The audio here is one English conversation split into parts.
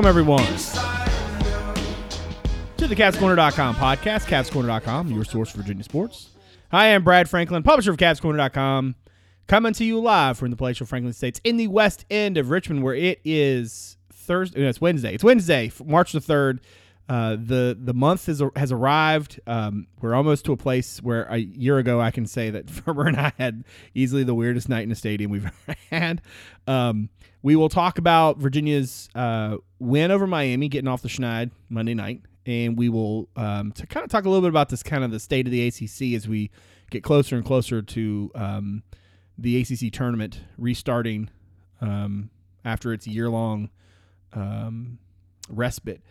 Welcome, everyone, to the CavsCorner.com podcast, CavsCorner.com, your source for Virginia sports. Hi, I'm Brad Franklin, publisher of CavsCorner.com, coming to you live from the palatial Franklin Estates in the west end of Richmond, where it is Thursday. No, it's Wednesday. It's Wednesday, March the 3rd. Uh, the the month has has arrived. Um, we're almost to a place where a year ago I can say that Ferber and I had easily the weirdest night in a stadium we've ever had. Um, we will talk about Virginia's uh, win over Miami, getting off the schneid Monday night, and we will um, to kind of talk a little bit about this kind of the state of the ACC as we get closer and closer to um, the ACC tournament restarting um, after its year long um, respite.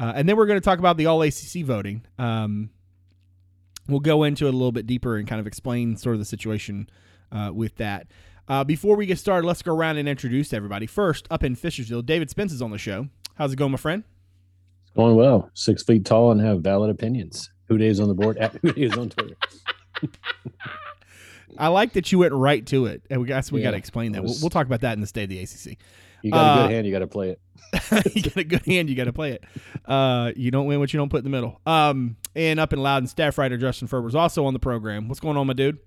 Uh, and then we're going to talk about the All ACC voting. Um, we'll go into it a little bit deeper and kind of explain sort of the situation uh, with that. Uh, before we get started, let's go around and introduce everybody. First, up in Fishersville, David Spence is on the show. How's it going, my friend? It's going well. Six feet tall and have valid opinions. HooDaves on the board? At HooDaves on Twitter. I like that you went right to it, and we guess we Yeah, got to explain that. I We'll, we'll talk about that in the state of the ACC. You got a Uh, good hand. You got to play it. you got a good hand. You got to play it. Uh, you don't win what you don't put in the middle. Um, and up in Loudoun, staff writer Justin Ferber is also on the program. What's going on, my dude?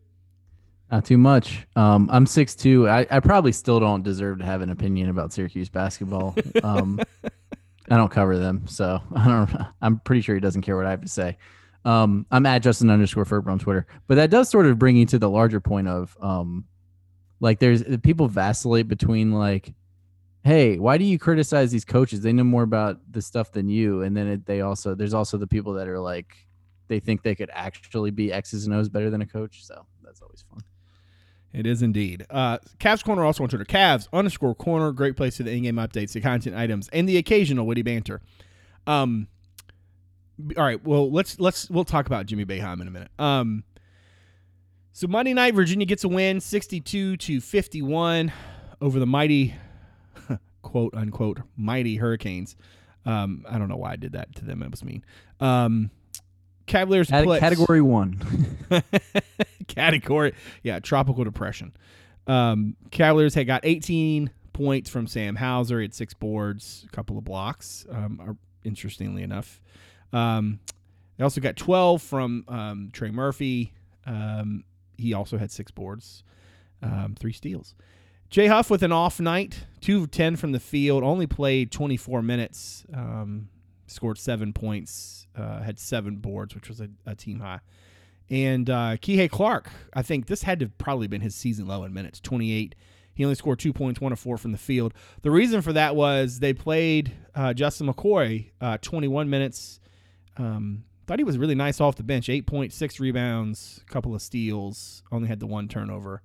Not too much. Um, I'm 6'2". I, I probably still don't deserve to have an opinion about Syracuse basketball. Um, I don't cover them, so I don't. I'm pretty sure he doesn't care what I have to say. Um, I'm at Justin underscore Ferber on Twitter, but that does sort of bring you to the larger point of, um, like there's people vacillate between like, hey, why do you criticize these coaches? They know more about this stuff than you, and then it, they also there's also the people that are like, they think they could actually be X's and O's better than a coach. So that's always fun. It is indeed. Uh, Cavs Corner also on Twitter. Cavs underscore corner. Great place for the in-game updates, the content items, and the occasional witty banter. Um, all right. Well, let's let's we'll talk about Jimmy Boeheim in a minute. Um, so Monday night, Virginia gets a win, sixty-two to fifty-one, over the mighty, quote unquote, mighty Hurricanes. Um, I don't know why I did that to them. It was mean. Um, Cavaliers Cate- category one. category. Yeah, tropical depression. Um, Cavaliers had got 18 points from Sam Hauser. He had six boards, a couple of blocks. Um, are- interestingly enough, um, they also got 12 from um, Trey Murphy. Um, he also had six boards, um, three steals. Jay Huff with an off night, two of 10 from the field, only played 24 minutes, um, scored seven points, uh, had seven boards, which was a, a team high. And uh, Kihei Clark, I think this had to probably been his season low in minutes, 28. He only scored two points, one of four from the field. The reason for that was they played uh, Justin McKoy uh, 21 minutes. Um, thought he was really nice off the bench, 8.6 rebounds, a couple of steals, only had the one turnover.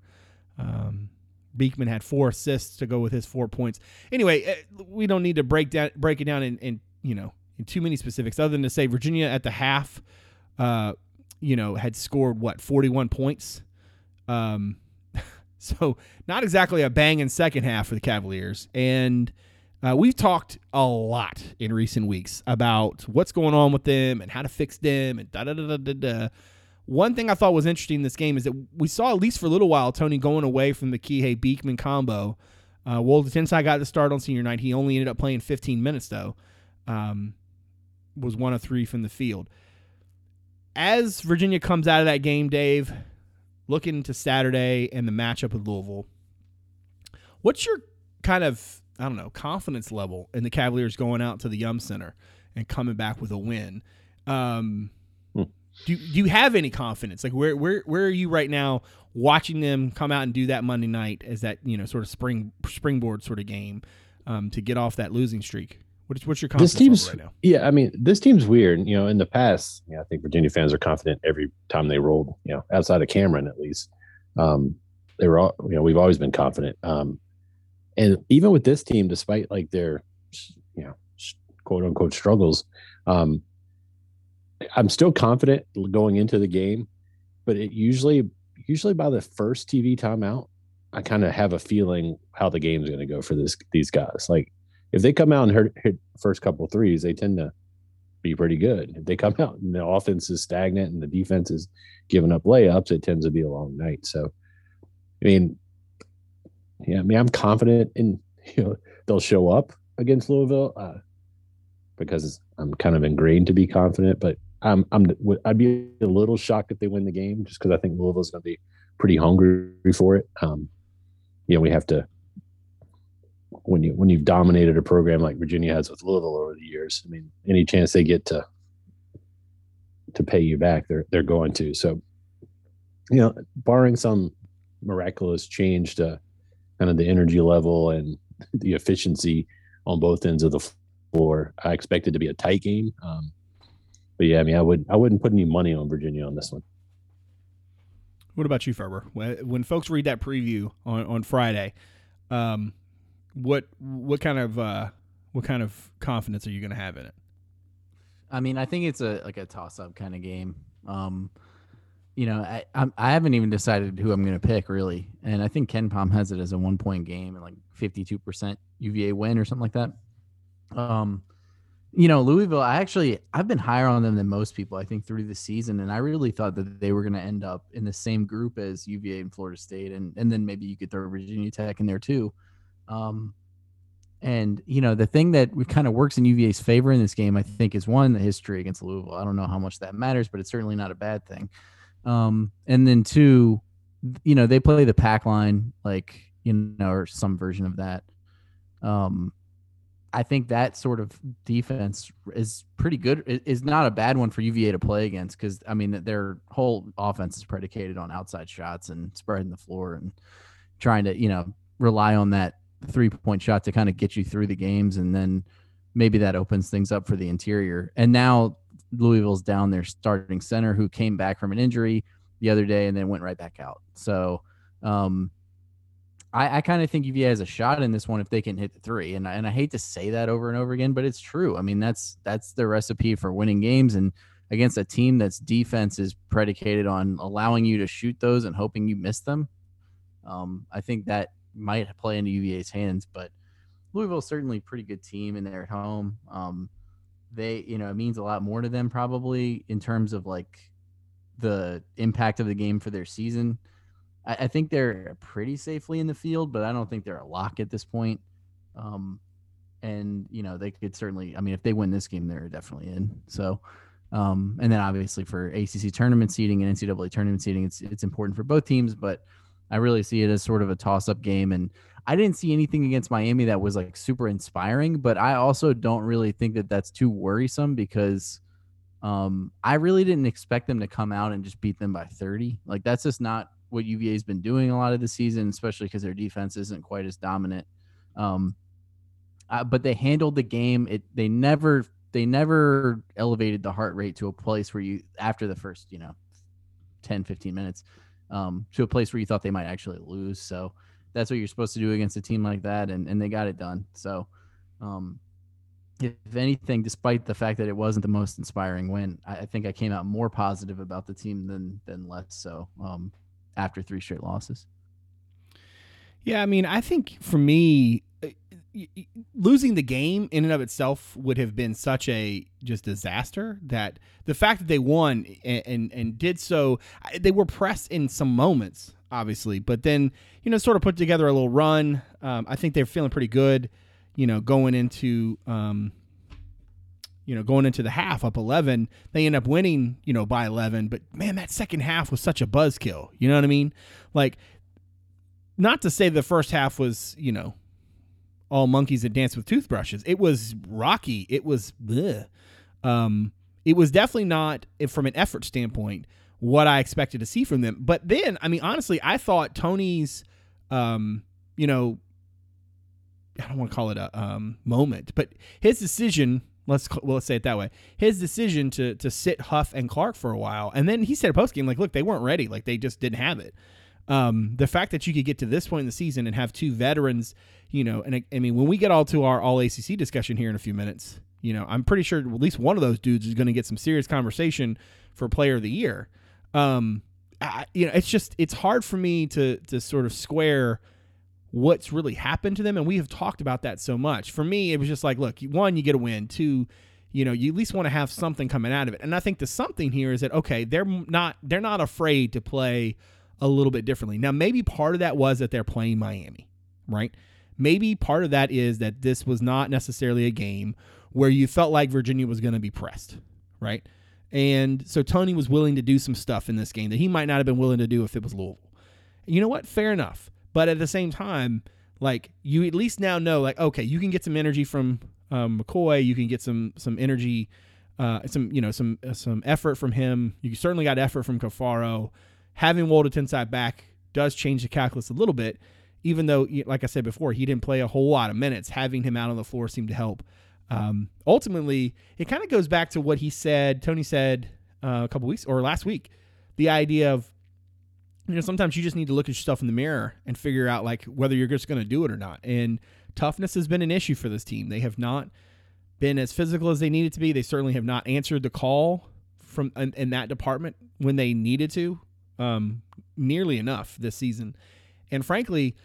Um, Beekman had four assists to go with his four points. Anyway, eh, we don't need to break down break it down and, in you know in too many specifics, other than to say Virginia at the half, uh, you know, had scored what forty one points. Um, so not exactly a banging second half for the Cavaliers, and uh, we've talked a lot in recent weeks about what's going on with them and how to fix them and da da da da da. One thing I thought was interesting in this game is that we saw at least for a little while Tony going away from the Kihei Beekman combo. Uh, well, Woldetensae got the start on senior night. He only ended up playing 15 minutes though. Um, was one of three from the field. As Virginia comes out of that game, Dave, looking to Saturday and the matchup with Louisville, what's your kind of I don't know confidence level in the Cavaliers going out to the Yum Center and coming back with a win? Um, Hmm. do, do you have any confidence? Like where where where are you right now watching them come out and do that Monday night as that you know sort of spring springboard sort of game um, to get off that losing streak? What's what's your confidence This team's right now? yeah. I mean, this team's weird. You know, in the past, yeah, I think Virginia fans are confident every time they rolled. You know, outside of Cameron at least, um, they were all. You know, we've always been confident. Um, and even with this team, despite like their, you know, quote unquote struggles, um, I'm still confident going into the game. But it usually, usually by the first TV timeout, I kind of have a feeling how the game's going to go for this these guys. Like if they come out and hit, hit first couple threes, they tend to be pretty good. If they come out and the offense is stagnant and the defense is giving up layups, it tends to be a long night. So, I mean, yeah, I mean, I'm confident in you know they'll show up. against Louisville uh, because I'm kind of ingrained to be confident. But I'm I'm I'd be a little shocked if they win the game just because I think Louisville's going to be pretty hungry for it. Um, you know, we have to when you when you've dominated a program like Virginia has with Louisville over the years. I mean, any chance they get to to pay you back, they're they're going to. So, you know, barring some miraculous change to kind of the energy level and the efficiency on both ends of the floor, I expect it to be a tight game. Um, but yeah, I mean, I would I wouldn't put any money on Virginia on this one. What about you, Ferber? When folks read that preview on on Friday, um, what what kind of uh, what kind of confidence are you going to have in it? I mean, I think it's a like a toss up kind of game. Um, you know, I I'm, I have not even decided who I'm going to pick really, and I think KenPom has it as a one point game and like 52 percent UVA win or something like that. Um, you know, Louisville, I actually I've been higher on them than most people, I think, through the season. And I really thought that they were gonna end up in the same group as UVA and Florida State. And and then maybe you could throw Virginia Tech in there too. Um and you know, the thing that kind of works in UVA's favor in this game, I think, is one, the history against Louisville. I don't know how much that matters, but it's certainly not a bad thing. Um, and then two, you know, they play the pack line, like, you know, or some version of that. Um, I think that sort of defense is pretty good. Is not a bad one for UVA to play against because I mean their whole offense is predicated on outside shots and spreading the floor and trying to you know rely on that three point shot to kind of get you through the games and then maybe that opens things up for the interior. And now Louisville's down their starting center who came back from an injury the other day and then went right back out. So um, I, I kind of think UVA has a shot in this one if they can hit the three. And and I hate to say that over and over again, but it's true. I mean, that's that's the recipe for winning games and against a team that's defense is predicated on allowing you to shoot those and hoping you miss them. Um, I think that might play into UVA's hands, but Louisville's certainly a pretty good team and they're at home. Um, they, you know, it means a lot more to them probably in terms of like the impact of the game for their season. I, I, think they're pretty safely in the field, but I don't think they're a lock at this point. Um, and you know they could certainly. I mean, if they win this game, they're definitely in. So, um, and then obviously for ACC tournament seeding and NCAA tournament seeding, it's it's important for both teams. But I really see it as sort of a toss up game. And I didn't see anything against Miami that was like super inspiring, but I also don't really think that that's too worrisome because um, I really didn't expect them to come out and just beat them by 30. Like that's just not what UVA's been doing a lot of the season, especially because their defense isn't quite as dominant. Um, uh, but they handled the game. It they never they never elevated the heart rate to a place where you after the first you know 10 15 minutes um, to a place where you thought they might actually lose. So that's what you're supposed to do against a team like that, and and they got it done. So. Um, if anything, despite the fact that it wasn't the most inspiring win, I, I think I came out more positive about the team than than less so. Um, after three straight losses. Yeah, I mean, I think for me, losing the game in and of itself would have been such a just disaster that the fact that they won and, and, and did so, they were pressed in some moments, obviously, but then you know, sort of put together a little run. Um, I think they're feeling pretty good, you know, going into um, you know, going into the half up 11, they end up winning, you know, by 11. But man, that second half was such a buzzkill. You know what I mean? Like, not to say the first half was, you know, all monkeys that dance with toothbrushes. It was rocky. It was, um, it was definitely not, from an effort standpoint, what I expected to see from them. But then, I mean, honestly, I thought Tony's, um, you know, I don't want to call it a um, moment, but his decision Let's well, let's say it that way. His decision to to sit Huff and Clark for a while, and then he said post game like, "Look, they weren't ready. Like they just didn't have it." Um, the fact that you could get to this point in the season and have two veterans, you know, and I mean, when we get all to our All ACC discussion here in a few minutes, you know, I'm pretty sure at least one of those dudes is going to get some serious conversation for Player of the Year. Um, I, you know, it's just it's hard for me to to sort of square what's really happened to them. And we have talked about that so much. For me, it was just like, look, one, you get a win. Two, you know, you at least want to have something coming out of it. And I think the something here is that okay, they're not they're not afraid to play a little bit differently. Now, maybe part of that was that they're playing Miami, right? Maybe part of that is that this was not necessarily a game where you felt like Virginia was going to be pressed, right? And so Tony was willing to do some stuff in this game that he might not have been willing to do if it was Louisville. You know what? Fair enough. But at the same time, like you at least now know, like okay, you can get some energy from um, McKoy. You can get some some energy, uh, some you know some uh, some effort from him. You certainly got effort from Caffaro. Having Woldetensae back does change the calculus a little bit, even though, like I said before, he didn't play a whole lot of minutes. Having him out on the floor seemed to help. Um, ultimately, it kind of goes back to what he said. Tony said uh, a couple weeks or last week, the idea of you know sometimes you just need to look at yourself in the mirror and figure out like whether you're just going to do it or not. And toughness has been an issue for this team. They have not been as physical as they needed to be. They certainly have not answered the call from in, in that department when they needed to um, nearly enough this season. And frankly,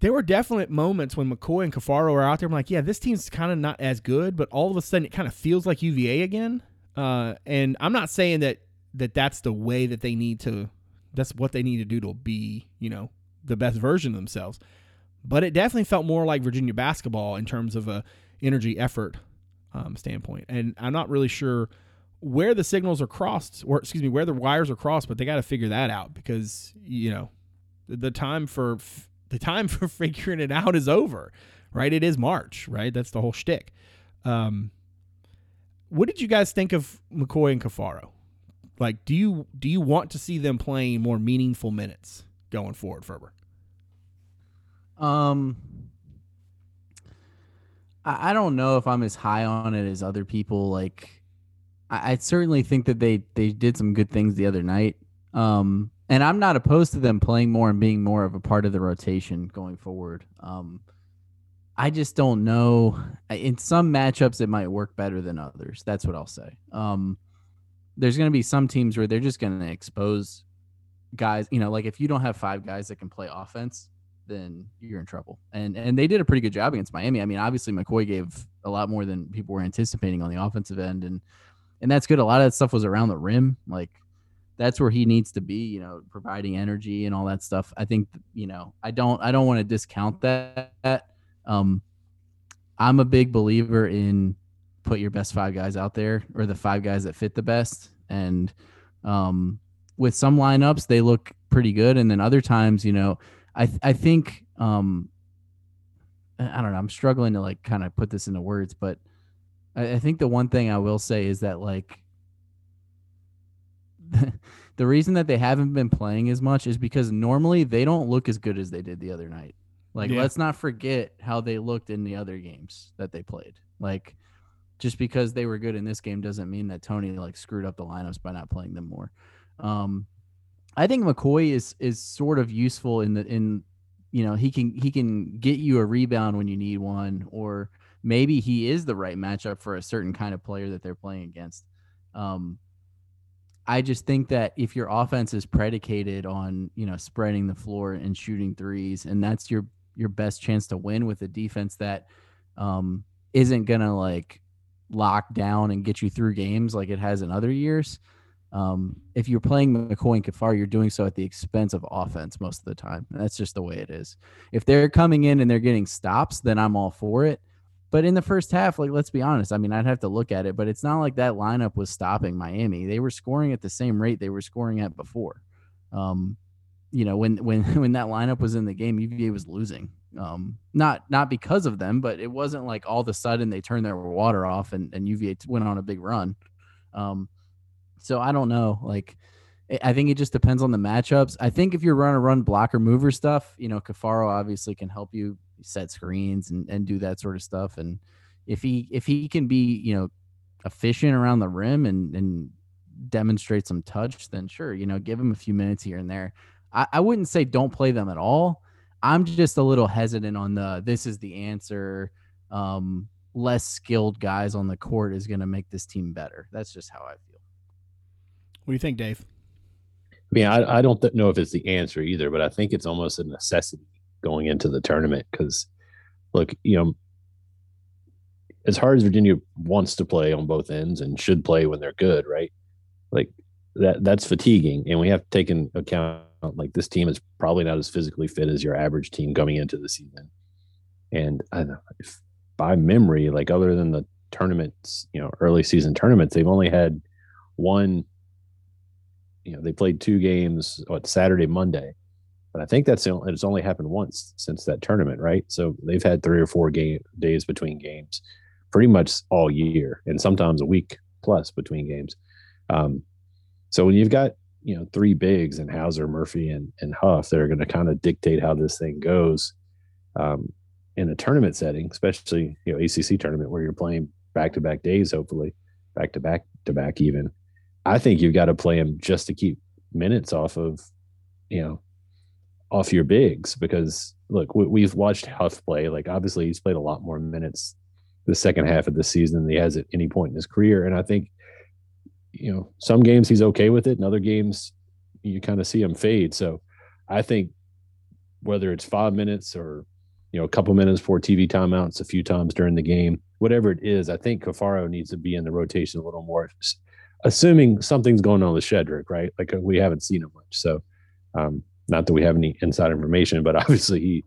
there were definite moments when McKoy and Caffaro were out there. I'm like, yeah, this team's kind of not as good, but all of a sudden it kind of feels like UVA again. Uh, and I'm not saying that that that's the way that they need to. That's what they need to do to be, you know, the best version of themselves. But it definitely felt more like Virginia basketball in terms of a energy effort um, standpoint. And I'm not really sure where the signals are crossed, or excuse me, where the wires are crossed, but they got to figure that out because you know the time for the time for figuring it out is over, right? It is March, right? That's the whole shtick. Um, what did you guys think of McKoy and Caffaro? Like, do you do you want to see them playing more meaningful minutes going forward, Ferber? Um, I, I don't know if I'm as high on it as other people. Like, I, I certainly think that they they did some good things the other night. Um, and I'm not opposed to them playing more and being more of a part of the rotation going forward. Um, I just don't know. In some matchups, it might work better than others. That's what I'll say. Um, there's going to be some teams where they're just going to expose guys. You know, like if you don't have five guys that can play offense, then you're in trouble. And and they did a pretty good job against Miami. I mean, obviously McKoy gave a lot more than people were anticipating on the offensive end, and and that's good. A lot of that stuff was around the rim, like that's where he needs to be, you know, providing energy and all that stuff. I think, you know, I don't I don't want to discount that. Um I'm a big believer in put your best five guys out there or the five guys that fit the best and um with some lineups they look pretty good and then other times, you know, I th- I think um I don't know, I'm struggling to like kind of put this into words, but I, I think the one thing I will say is that like the reason that they haven't been playing as much is because normally they don't look as good as they did the other night. Like, yeah. let's not forget how they looked in the other games that they played. Like, just because they were good in this game doesn't mean that Tony like screwed up the lineups by not playing them more. Um, I think McKoy is is sort of useful in the in you know he can he can get you a rebound when you need one, or maybe he is the right matchup for a certain kind of player that they're playing against. Um, I just think that if your offense is predicated on, you know, spreading the floor and shooting threes, and that's your your best chance to win with a defense that um, isn't gonna like lock down and get you through games like it has in other years. Um, if you're playing McKoy and Caffaro, you're doing so at the expense of offense most of the time. that's just the way it is. If they're coming in and they're getting stops, then I'm all for it. But in the first half, like let's be honest, I mean, I'd have to look at it, but it's not like that lineup was stopping Miami. They were scoring at the same rate they were scoring at before. Um, you know, when when when that lineup was in the game, UVA was losing. Um, not not because of them, but it wasn't like all of a sudden they turned their water off and, and UVA went on a big run. Um, so I don't know. Like, I think it just depends on the matchups. I think if you're running run blocker mover stuff, you know, Caffaro obviously can help you set screens and, and do that sort of stuff. And if he if he can be you know efficient around the rim and and demonstrate some touch, then sure, you know, give him a few minutes here and there. I, I wouldn't say don't play them at all. I'm just a little hesitant on the this is the answer. Um, less skilled guys on the court is going to make this team better. That's just how I feel. What do you think, Dave? I mean, I, I don't th- know if it's the answer either, but I think it's almost a necessity going into the tournament because look, you know, as hard as Virginia wants to play on both ends and should play when they're good, right? Like that that's fatiguing. And we have to take into account like this team is probably not as physically fit as your average team coming into the season. And I know, if by memory, like other than the tournaments, you know, early season tournaments, they've only had one. You know, they played two games. What Saturday, Monday, but I think that's it's only happened once since that tournament, right? So they've had three or four game days between games, pretty much all year, and sometimes a week plus between games. Um, so when you've got you know three bigs and Hauser, Murphy, and and Huff that are going to kind of dictate how this thing goes um, in a tournament setting, especially you know ACC tournament where you're playing back to back days, hopefully back to back to back even. I think you've got to play them just to keep minutes off of you know off your bigs because look we, have watched Huff play like obviously he's played a lot more minutes the second half of the season than he has at any point in his career and I think you know, some games he's okay with it, and other games you kind of see him fade. So I think whether it's five minutes or you know a couple minutes for TV timeouts a few times during the game, whatever it is, I think Caffaro needs to be in the rotation a little more, assuming something's going on with Shedrick, right? Like uh, we haven't seen him much, so um, not that we have any inside information, but obviously he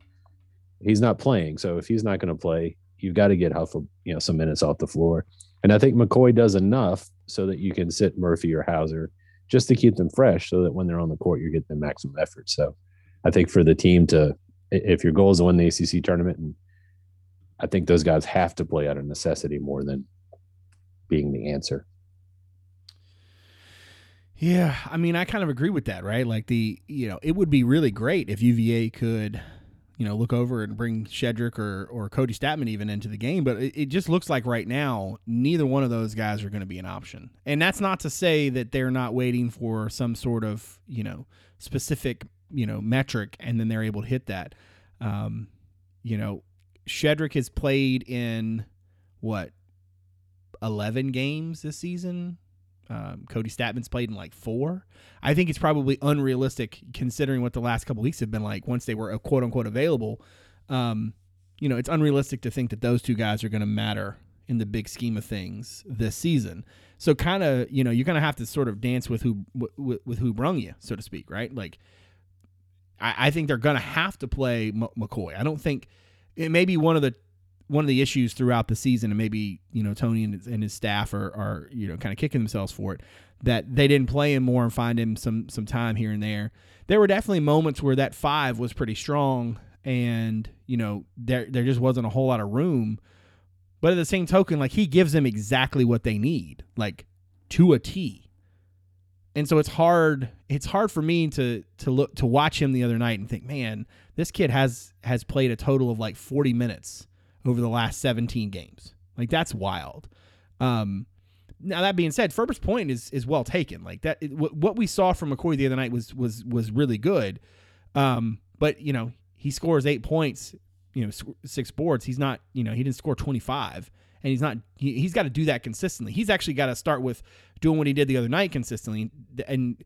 he's not playing. So if he's not going to play, you've got to get Huffle, you know, some minutes off the floor. And I think McKoy does enough so that you can sit Murphy or Hauser just to keep them fresh so that when they're on the court, you get the maximum effort. So I think for the team to, if your goal is to win the ACC tournament, and I think those guys have to play out of necessity more than being the answer. Yeah, I mean, I kind of agree with that, right? Like the, you know, it would be really great if UVA could you know, look over and bring Shedrick or, or Kody Stattmann even into the game. But it, it just looks like right now, neither one of those guys are going to be an option. And that's not to say that they're not waiting for some sort of, you know, specific, you know, metric and then they're able to hit that. Um, you know, Shedrick has played in what, 11 games this season, um, Kody Stattmann's played in like four. I think it's probably unrealistic considering what the last couple weeks have been like once they were quote unquote available. Um, you know, it's unrealistic to think that those two guys are going to matter in the big scheme of things this season. So kind of, you know, you're going to have to sort of dance with who with, with who brung you, so to speak, right? Like, I, I think they're going to have to play M- McKoy. I don't think it may be one of the one of the issues throughout the season, and maybe you know Tony and his, and his staff are, are you know kind of kicking themselves for it that they didn't play him more and find him some some time here and there. There were definitely moments where that five was pretty strong, and you know there there just wasn't a whole lot of room. But at the same token, like he gives them exactly what they need, like to a T. And so it's hard. It's hard for me to to look to watch him the other night and think, man, this kid has has played a total of like 40 minutes over the last 17 games. Like that's wild. Um, now that being said, Ferber's point is is well taken. Like that, it, what we saw from McKoy the other night was was was really good. Um, but you know he scores eight points, you know six boards. He's not you know he didn't score 25, and he's not he, he's got to do that consistently. He's actually got to start with doing what he did the other night consistently. And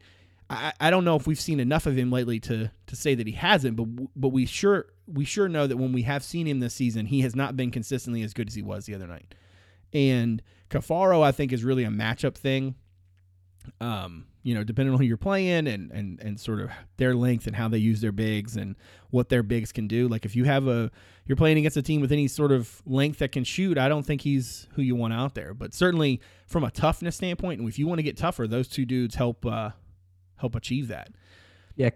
I, I don't know if we've seen enough of him lately to to say that he hasn't, but but we sure we sure know that when we have seen him this season, he has not been consistently as good as he was the other night. And Caffaro, I think, is really a matchup thing. Um, you know, depending on who you're playing and and and sort of their length and how they use their bigs and what their bigs can do. Like if you have a you're playing against a team with any sort of length that can shoot, I don't think he's who you want out there. But certainly from a toughness standpoint, and if you want to get tougher, those two dudes help uh, help achieve that. Yeah,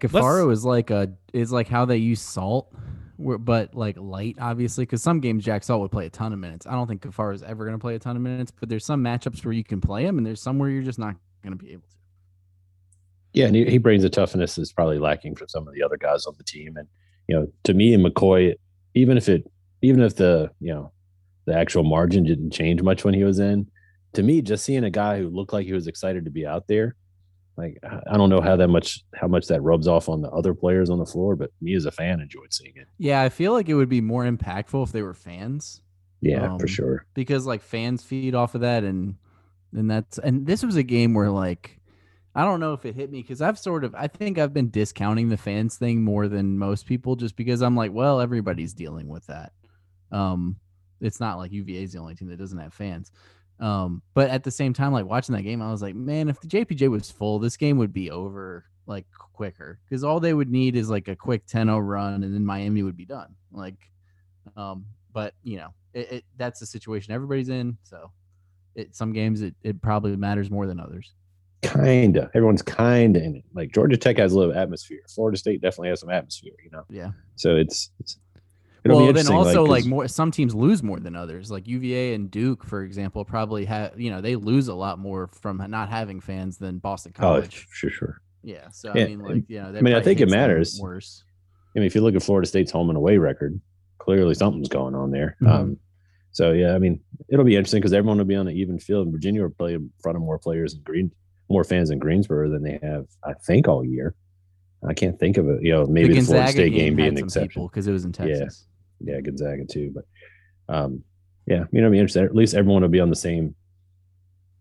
Let's, is like a is like how they use salt, but like light, obviously. Because some games Jack Salt would play a ton of minutes. I don't think Caffaro is ever going to play a ton of minutes, but there's some matchups where you can play him, and there's some where you're just not going to be able to. Yeah, and he, he brings a toughness that's probably lacking from some of the other guys on the team. And you know, to me and McKoy, even if it, even if the you know, the actual margin didn't change much when he was in, to me, just seeing a guy who looked like he was excited to be out there like I don't know how that much how much that rubs off on the other players on the floor, but me as a fan enjoyed seeing it. Yeah, I feel like it would be more impactful if they were fans. Yeah, um, for sure. Because like fans feed off of that, and and that's and this was a game where like I don't know if it hit me because I've sort of I think I've been discounting the fans thing more than most people just because I'm like, well, everybody's dealing with that. Um, it's not like UVA is the only team that doesn't have fans. Um, but at the same time, like watching that game, I was like, man, if the JPJ was full, this game would be over like quicker because all they would need is like a quick 10-0 run and then Miami would be done. Like, um, but you know, it, it, that's the situation everybody's in. So, it some games it, it probably matters more than others. Kinda. Everyone's kinda in it. Like Georgia Tech has a little atmosphere. Florida State definitely has some atmosphere. You know. Yeah. So it's it's. It'll be Well, then also like, 'cause- more some teams lose more than others. Like UVA and Duke, for example, probably have you know they lose a lot more from not having fans than Boston College. Oh, sure, sure. Yeah. So Yeah, I mean, like you know, I mean, I think it matters. Worse. I mean, if you look at Florida State's home and away record, clearly something's going on there. Mhm. Um, so yeah, I mean, it'll be interesting because everyone will be on an even field. Virginia will play in front of more players in Green, more fans in Greensboro than they have, I think, all year. I can't think of it. You know, maybe the, Florida State game being an exception. because it was in Yeah. Texas. Yeah, Gonzaga too, but um, yeah, you know, be interesting. At least everyone will be on the same,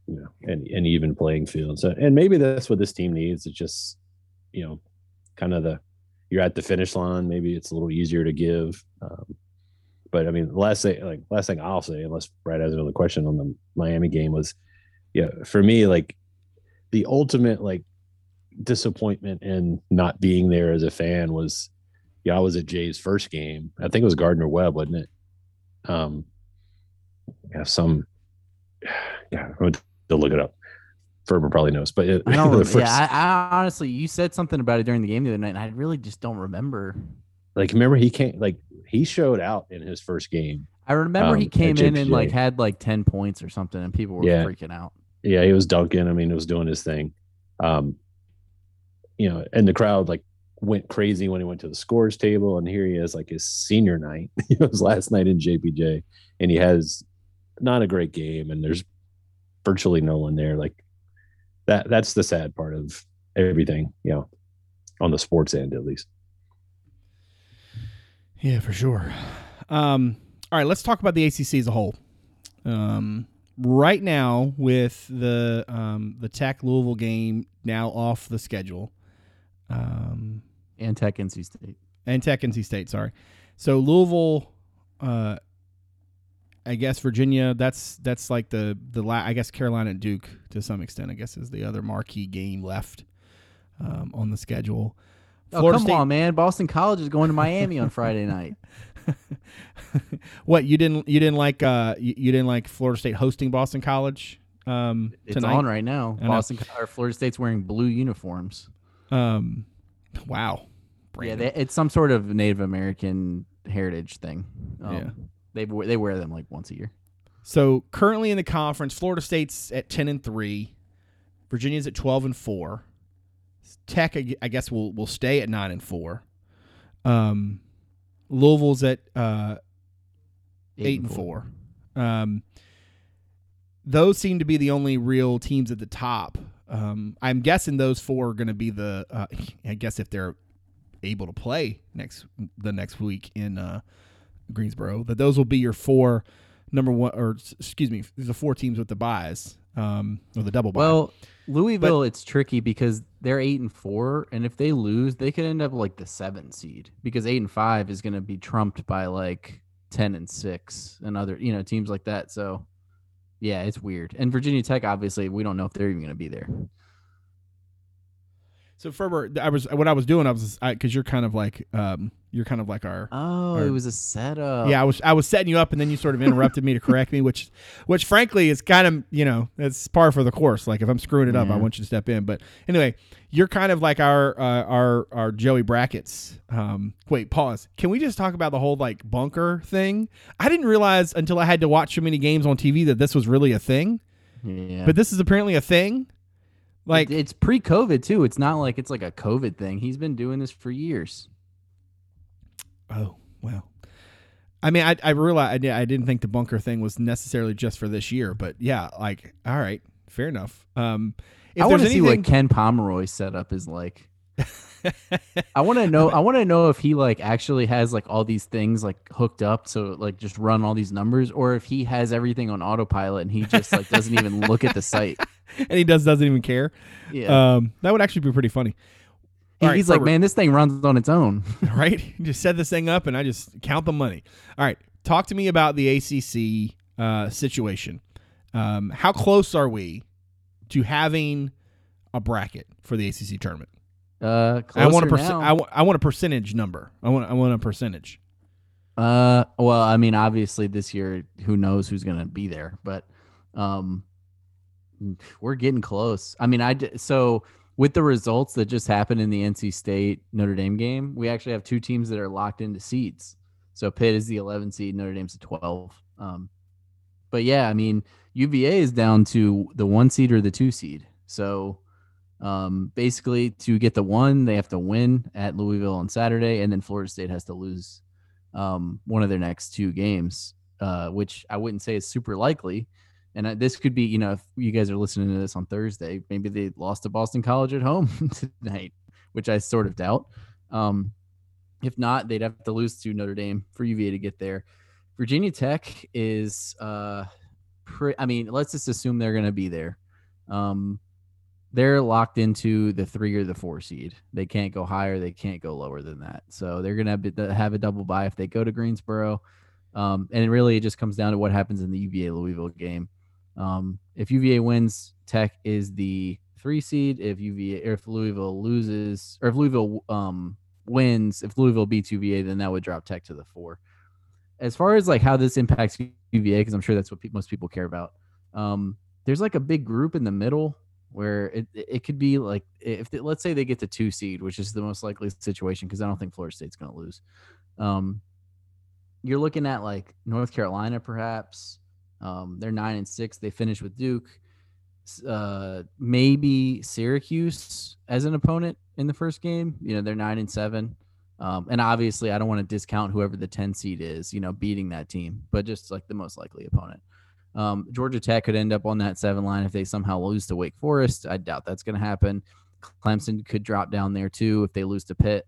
you know, and an even playing field. So, and maybe that's what this team needs. It's just, you know, kind of the you're at the finish line. Maybe it's a little easier to give. Um, but I mean, last thing, like last thing I'll say, unless Brad has another question on the Miami game, was, yeah, for me, like the ultimate like disappointment in not being there as a fan was, yeah, I was at Jay's first game. I think it was Gardner Webb, wasn't it? Um, yeah, some, yeah, I'm going to look it up. Ferber probably knows, but it, I don't. first- yeah, I, I honestly, you said something about it during the game the other night, and I really just don't remember. like remember he came like he showed out in his first game. I remember Um, he came in and like had like ten points or something, and people were Yeah. freaking out. Yeah, he was dunking. I mean, he was doing his thing. Um, you know, and the crowd like went crazy when he went to the scores table, and here he is like his senior night. it was last night in JPJ, and he has not a great game, and there's virtually no one there. Like that. That's the sad part of everything. You know, on the sports end at least. Yeah, for sure. Um, all right, let's talk about the ACC as a whole. Um, right now, with the um, the Tech Louisville game now off the schedule, um, And Tech NC State. and Tech NC State, sorry. So Louisville, uh, I guess Virginia. That's that's like the the la- I guess Carolina and Duke to some extent. I guess is the other marquee game left um, on the schedule. Oh come on, man! Boston College is going to Miami on Friday night. what you didn't you didn't like uh you, you didn't like Florida State hosting Boston College um It's tonight on right now. Boston or Florida State's wearing blue uniforms. um wow Yeah, they, it's some sort of Native American heritage thing. Um, Yeah. they they wear them like once a year. so currently in the conference Florida State's at 10 and 3 Virginia's at 12 and 4 Tech I gu- I guess will will stay at 9 and 4 um Louisville's at uh eight, and four. Um, those seem to be the only real teams at the top. Um, I'm guessing those four are going to be the. Uh, I guess if they're able to play next the next week in uh, Greensboro, that those will be your four number one or excuse me, the four teams with the buys um, or the double buy. Well, Louisville, it's tricky because they're eight and four, and if they lose, they could end up like the seven seed because eight and five is going to be trumped by like ten and six and other you know teams like that. So, yeah, it's weird. And Virginia Tech, obviously, we don't know if they're even going to be there. So Ferber, I was what I was doing. I was because you're kind of like um, you're kind of like our Oh, Or- it was a setup. Yeah, I was I was setting you up, and then you sort of interrupted me to correct me, which, which frankly is kind of you know it's par for the course. Like if I'm screwing it up, I want you to step in. But anyway, you're kind of like our uh, our our Joey brackets. Um, wait, pause. Can we just talk about the whole like bunker thing? I didn't realize until I had to watch so many games on TV that this was really a thing. yeah. But this is apparently a thing. Like it's pre-COVID too. It's not like it's like a COVID thing. He's been doing this for years. Oh, wow. I mean, I I realized I, I didn't think the bunker thing was necessarily just for this year, but yeah, like all right, fair enough. Um, if I want there's to see anything, what Ken Pomeroy's setup is like. I want to know. I want to know if he like actually has like all these things like hooked up, so like just run all these numbers, or if he has everything on autopilot and he just like doesn't even look at the site. and he does doesn't even care. Yeah, Um, that would actually be pretty funny, right, he's like, man, this thing runs on its own. right? You just set this thing up, and I just count the money. All right, talk to me about the ACC uh, situation. Um, how close are we to having a bracket for the ACC tournament? Uh, I want a now. I, wa- I want a percentage number. I want. I want a percentage. Uh, well, I mean, obviously this year, who knows who's going to be there, but um, we're getting close. I mean, I d- so with the results that just happened in the NC State Notre Dame game, we actually have two teams that are locked into seeds. So Pitt is the 11 seed, Notre Dame's the 12. Um, but yeah, I mean, UVA is down to the one seed or the two seed. So um, basically, to get the one, they have to win at Louisville on Saturday, and then Florida State has to lose um, one of their next two games, uh, which I wouldn't say is super likely. And uh, this could be, you know, if you guys are listening to this on Thursday, maybe they lost to Boston College at home tonight, which I sort of doubt. Um, if not, they'd have to lose to Notre Dame for UVA to get there. Virginia Tech is, uh, pre- I mean, let's just assume they're going to be there. Um, they're locked into the three or the four seed. They can't go higher. They can't go lower than that. So they're going to have a double bye if they go to Greensboro. Um, and really it just comes down to what happens in the UVA Louisville game. Um, if UVA wins, Tech is the three seed. If UVA or if Louisville loses, or if Louisville um, wins, if Louisville beats UVA, then that would drop Tech to the four. As far as like how this impacts UVA, because I'm sure that's what pe- most people care about. Um, there's like a big group in the middle where it it could be like if they, let's say they get the two seed, which is the most likely situation because I don't think Florida State's going to lose. Um, you're looking at like North Carolina, perhaps. Um, they're nine and six. They finished with Duke. Uh, maybe Syracuse as an opponent in the first game. You know, they're nine and seven. Um, and obviously, I don't want to discount whoever the 10 seed is, you know, beating that team, but just like the most likely opponent. Um, Georgia Tech could end up on that seven line if they somehow lose to Wake Forest. I doubt that's going to happen. Clemson could drop down there too if they lose to Pitt.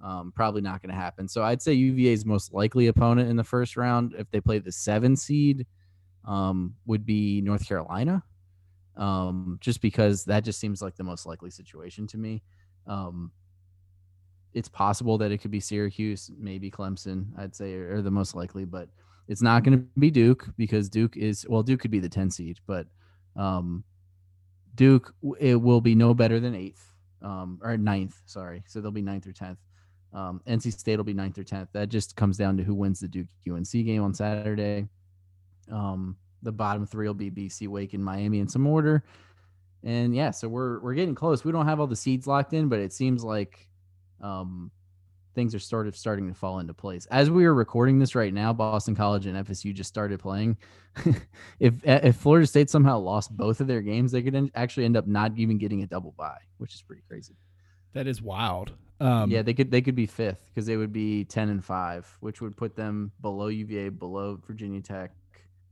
Um, probably not going to happen. So I'd say UVA's most likely opponent in the first round, if they play the seven seed, um, would be North Carolina. Um, just because that just seems like the most likely situation to me. Um, it's possible that it could be Syracuse, maybe Clemson, I'd say, are the most likely, but it's not going to be Duke because Duke is well, Duke could be the 10 seed, but um, Duke it will be no better than eighth um, or ninth. Sorry, so they'll be ninth or tenth. Um, NC State will be ninth or tenth. That just comes down to who wins the Duke UNC game on Saturday. Um, the bottom three will be BC, Wake, and Miami in some order. And yeah, so we're we're getting close. We don't have all the seeds locked in, but it seems like um, things are sort of starting to fall into place. As we are recording this right now, Boston College and FSU just started playing. if if Florida State somehow lost both of their games, they could en- actually end up not even getting a double bye, which is pretty crazy. That is wild. Um, yeah, they could they could be fifth because they would be ten and five, which would put them below UVA, below Virginia Tech,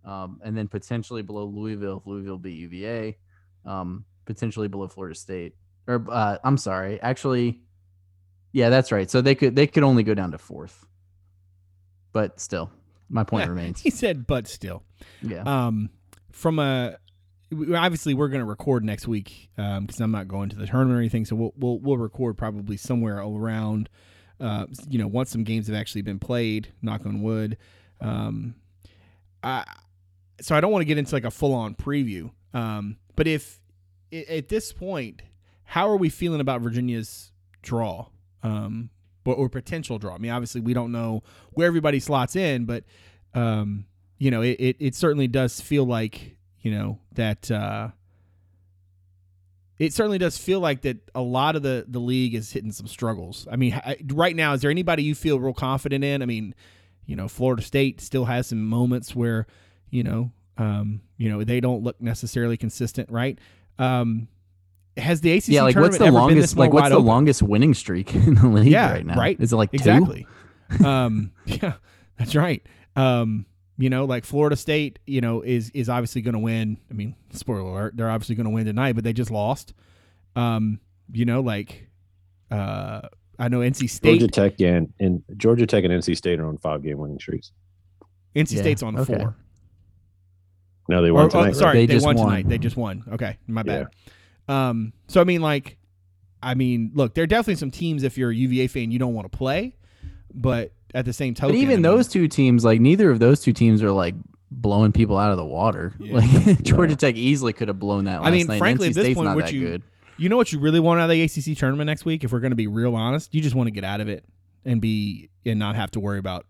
um, and then potentially below Louisville if Louisville beat UVA, um, potentially below Florida State. Or uh, I'm sorry, actually, yeah, that's right. So they could they could only go down to fourth, but still, my point remains. He said, but still. Yeah. Um, from a obviously we're going to record next week because I'm not going to the tournament or anything, so we'll we'll, we'll record probably somewhere around. Uh, you know, once some games have actually been played, knock on wood. Um, I so I don't want to get into like a full on preview. Um, but if at this point, how are we feeling about Virginia's draw? Um, or, or potential draw. I mean, obviously we don't know where everybody slots in, but um, you know, it, it, it certainly does feel like, you know, that uh, it certainly does feel like that a lot of the, the league is hitting some struggles. I mean, I, right now, is there anybody you feel real confident in? I mean, you know, Florida State still has some moments where, you know, um, you know, they don't look necessarily consistent, right? Um, has the ACC yeah, like tournament what's the ever been longest this more like what's wide the open? longest winning streak in the league Yeah, right now? right. Is it like two? Exactly. um, yeah, that's right. Um, you know, like Florida State, you know, is is obviously going to win. I mean, spoiler alert, they're obviously going to win tonight, but they just lost. Um, you know, like uh, I know NC State. Georgia Tech and, and Georgia Tech and NC State are on five game winning streaks. NC Yeah, State's on okay. four. No, they Or, won oh, tonight. right? sorry, They they, just won, won. tonight. They just won. Okay, my bad. Um, so I mean, like, I mean, look, there are definitely some teams if you're a UVA fan you don't want to play, but at the same token, But even I mean, those two teams, like neither of those two teams are like blowing people out of the water. Yeah. Like Georgia Tech easily could have blown that. Last I mean, night. frankly, NC at this State's point, not would that you- good. You know what you really want out of the ACC tournament next week? If we're going to be real honest, you just want to get out of it and be and not have to worry about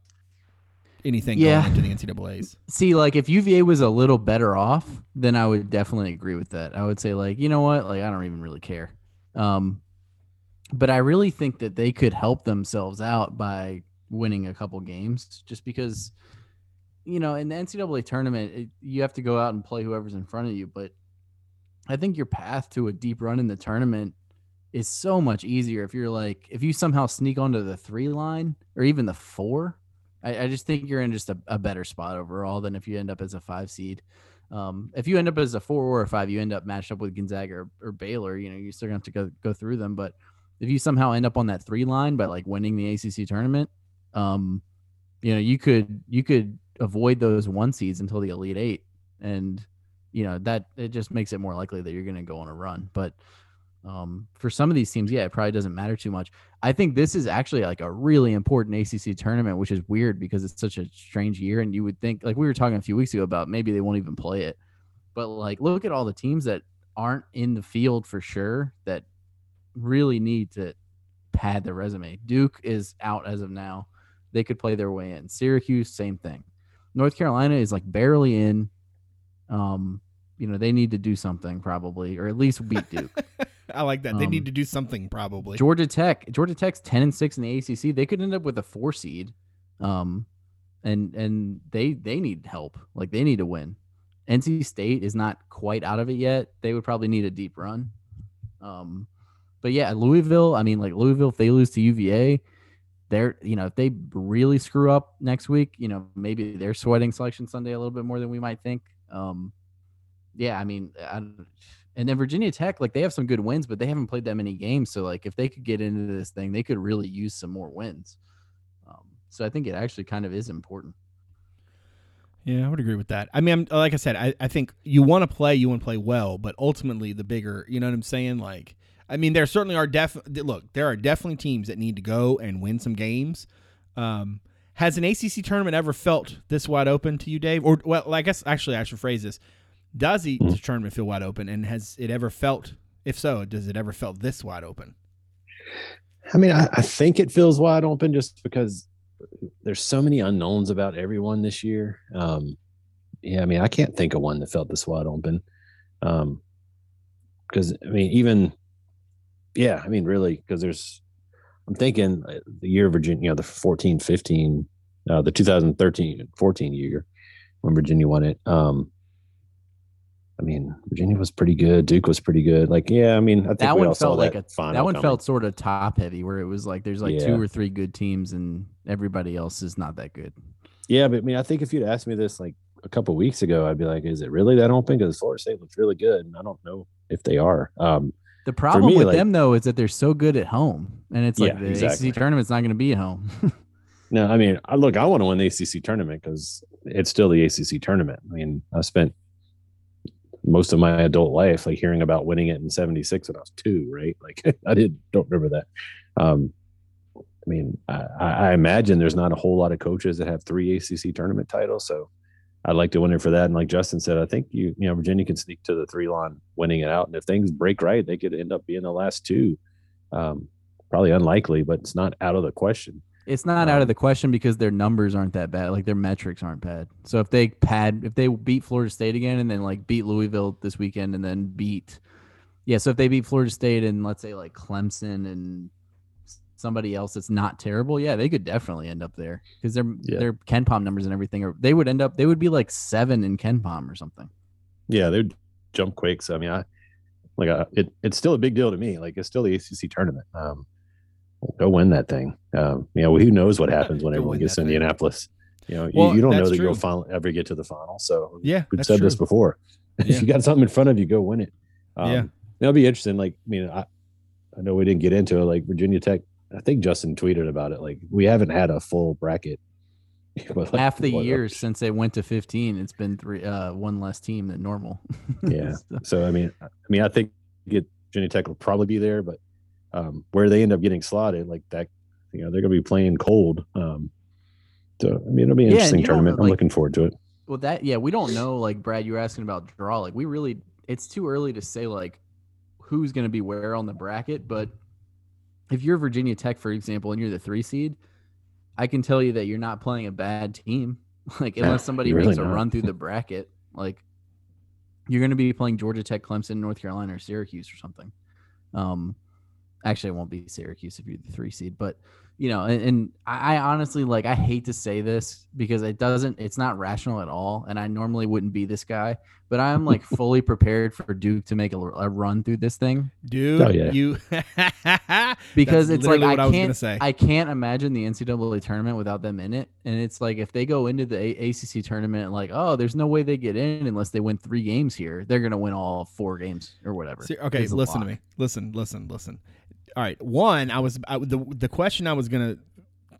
anything Yeah. going into the NCAA's. See, like if UVA was a little better off, then I would definitely agree with that. I would say, like, you know what? Like, I don't even really care. Um, but I really think that they could help themselves out by winning a couple games, just because, you know, in the NCAA tournament, it, you have to go out and play whoever's in front of you. But I think your path to a deep run in the tournament is so much easier if you're like if you somehow sneak onto the three line or even the four. I, I just think you're in just a, a better spot overall than if you end up as a five seed. Um, if you end up as a four or a five, you end up matched up with Gonzaga or, or Baylor. You know, you're still gonna have to go go through them. But if you somehow end up on that three line by like winning the ACC tournament, um, you know, you could you could avoid those one seeds until the Elite Eight, and you know that it just makes it more likely that you're gonna go on a run. But um, for some of these teams, yeah, it probably doesn't matter too much. I think this is actually like a really important ACC tournament, which is weird because it's such a strange year. And you would think, like we were talking a few weeks ago about maybe they won't even play it. But like, look at all the teams that aren't in the field for sure that really need to pad their resume. Duke is out as of now. They could play their way in. Syracuse, same thing. North Carolina is like barely in. Um, you know, they need to do something probably, or at least beat Duke. I like that. They Um, need to do something probably. Georgia Tech, Georgia Tech's ten and six in the ACC. They could end up with a four seed, um, and and they they need help. Like they need to win. NC State is not quite out of it yet. They would probably need a deep run. Um, but yeah, Louisville. I mean, like Louisville, if they lose to UVA, they're you know if they really screw up next week, you know maybe they're sweating Selection Sunday a little bit more than we might think. Um, yeah, I mean, I, and then Virginia Tech, like they have some good wins, but they haven't played that many games. So like if they could get into this thing, they could really use some more wins. Um, so I think it actually kind of is important. Yeah, I would agree with that. I mean, I'm, like I said, I, I think you want to play, you want to play well, but ultimately the bigger, you know what I'm saying? Like, I mean, there certainly are def. Look, there are definitely teams that need to go and win some games. Um, has an ACC tournament ever felt this wide open to you, Dave? Or well, I guess actually I should phrase this: Does the Mhm. tournament feel wide open, and has it ever felt? If so, does it ever felt this wide open? I mean, I, I think it feels wide open just because there's so many unknowns about everyone this year. Um, yeah, I mean, I can't think of one that felt this wide open. Um, because I mean, even yeah, I mean, really, because there's, I'm thinking uh, the year of Virginia, you know, the 14, 15, uh, the 2013, 14 year when Virginia won it. Um, I mean, Virginia was pretty good. Duke was pretty good. Like, yeah, I mean, I think That we one all saw felt like that a that one coming. felt sort of top heavy, where it was like there's like Yeah. two or three good teams and everybody else is not that good. Yeah, but I mean, I think if you'd asked me this like a couple weeks ago, I'd be like, "Is it really that open?" Because Florida State looks really good, and I don't know if they are. Um, The problem me, with like- them though is that they're so good at home, and it's like Yeah, the exactly. ACC tournament's not going to be at home. no, I mean, I look, I want to win the ACC tournament because it's still the ACC tournament. I mean, I spent most of my adult life like hearing about winning it in '76 when I was two, right? Like, I did don't remember that. Um, I mean, I, I imagine there's not a whole lot of coaches that have three ACC tournament titles, so I'd like to win it for that. And like Justin said, I think you, you know, Virginia can sneak to the three line, winning it out. And if things break right, they could end up being the last two. Um, probably unlikely, but it's not out of the question. It's not out of Um, the question because their numbers aren't that bad. Like their metrics aren't bad. So if they pad, if they beat Florida State again and then like beat Louisville this weekend and then beat, yeah. So if they beat Florida State and let's say like Clemson and somebody else that's not terrible, yeah, they could definitely end up there because their Yeah. their KenPom numbers and everything are. They would end up. They would be like seven in KenPom or something. Yeah, they'd jump quick. So I mean, I like I, it. It's still a big deal to me. Like it's still the ACC tournament. Um, go win that thing. Um, you know, who knows what happens when everyone gets that to thing. Indianapolis. You know, Well, you, you don't know that true. you'll final, ever get to the final. So Yeah, we've said true. this before. Yeah. if you got something in front of you, go win it. Um, Yeah. that'll be interesting. Like, I mean, I, I know we didn't get into it. Like Virginia Tech, I think Justin tweeted about it. Like, we haven't had a full bracket. But, like, Half the what- years since they went to fifteen, it's been three, uh, one less team than normal. Yeah. So- So I mean, I mean, I think get Virginia Tech will probably be there, but um, where they end up getting slotted, like that, you know, they're going to be playing cold. Um, so I mean, it'll be an Yeah, interesting tournament. know, I'm looking forward to it. Well, that yeah, we don't know. Like Brad, you were asking about draw. Like we really, it's too early to say like who's going to be where on the bracket. But if you're Virginia Tech, for example, and you're the three seed, I can tell you that you're not playing a bad team. Like unless somebody really makes a run through the bracket, like you're going to be playing Georgia Tech, Clemson, North Carolina, or Syracuse or something. Um, actually, it won't be Syracuse if you're the three seed, but you know, and, and I, I honestly like I hate to say this because it doesn't, it's not rational at all, and I normally wouldn't be this guy, but I'm like fully prepared for Duke to make a, a run through this thing dude. Oh, yeah. You because That's it's like literally I I was can't gonna say. I can't imagine the NCAA tournament without them in it. And it's like if they go into the A- ACC tournament like, oh, there's no way they get in unless they win three games here. They're gonna win all four games or whatever. See, okay, It's a listen to me. Listen, listen, listen. All right. One, I was I, the the question I was gonna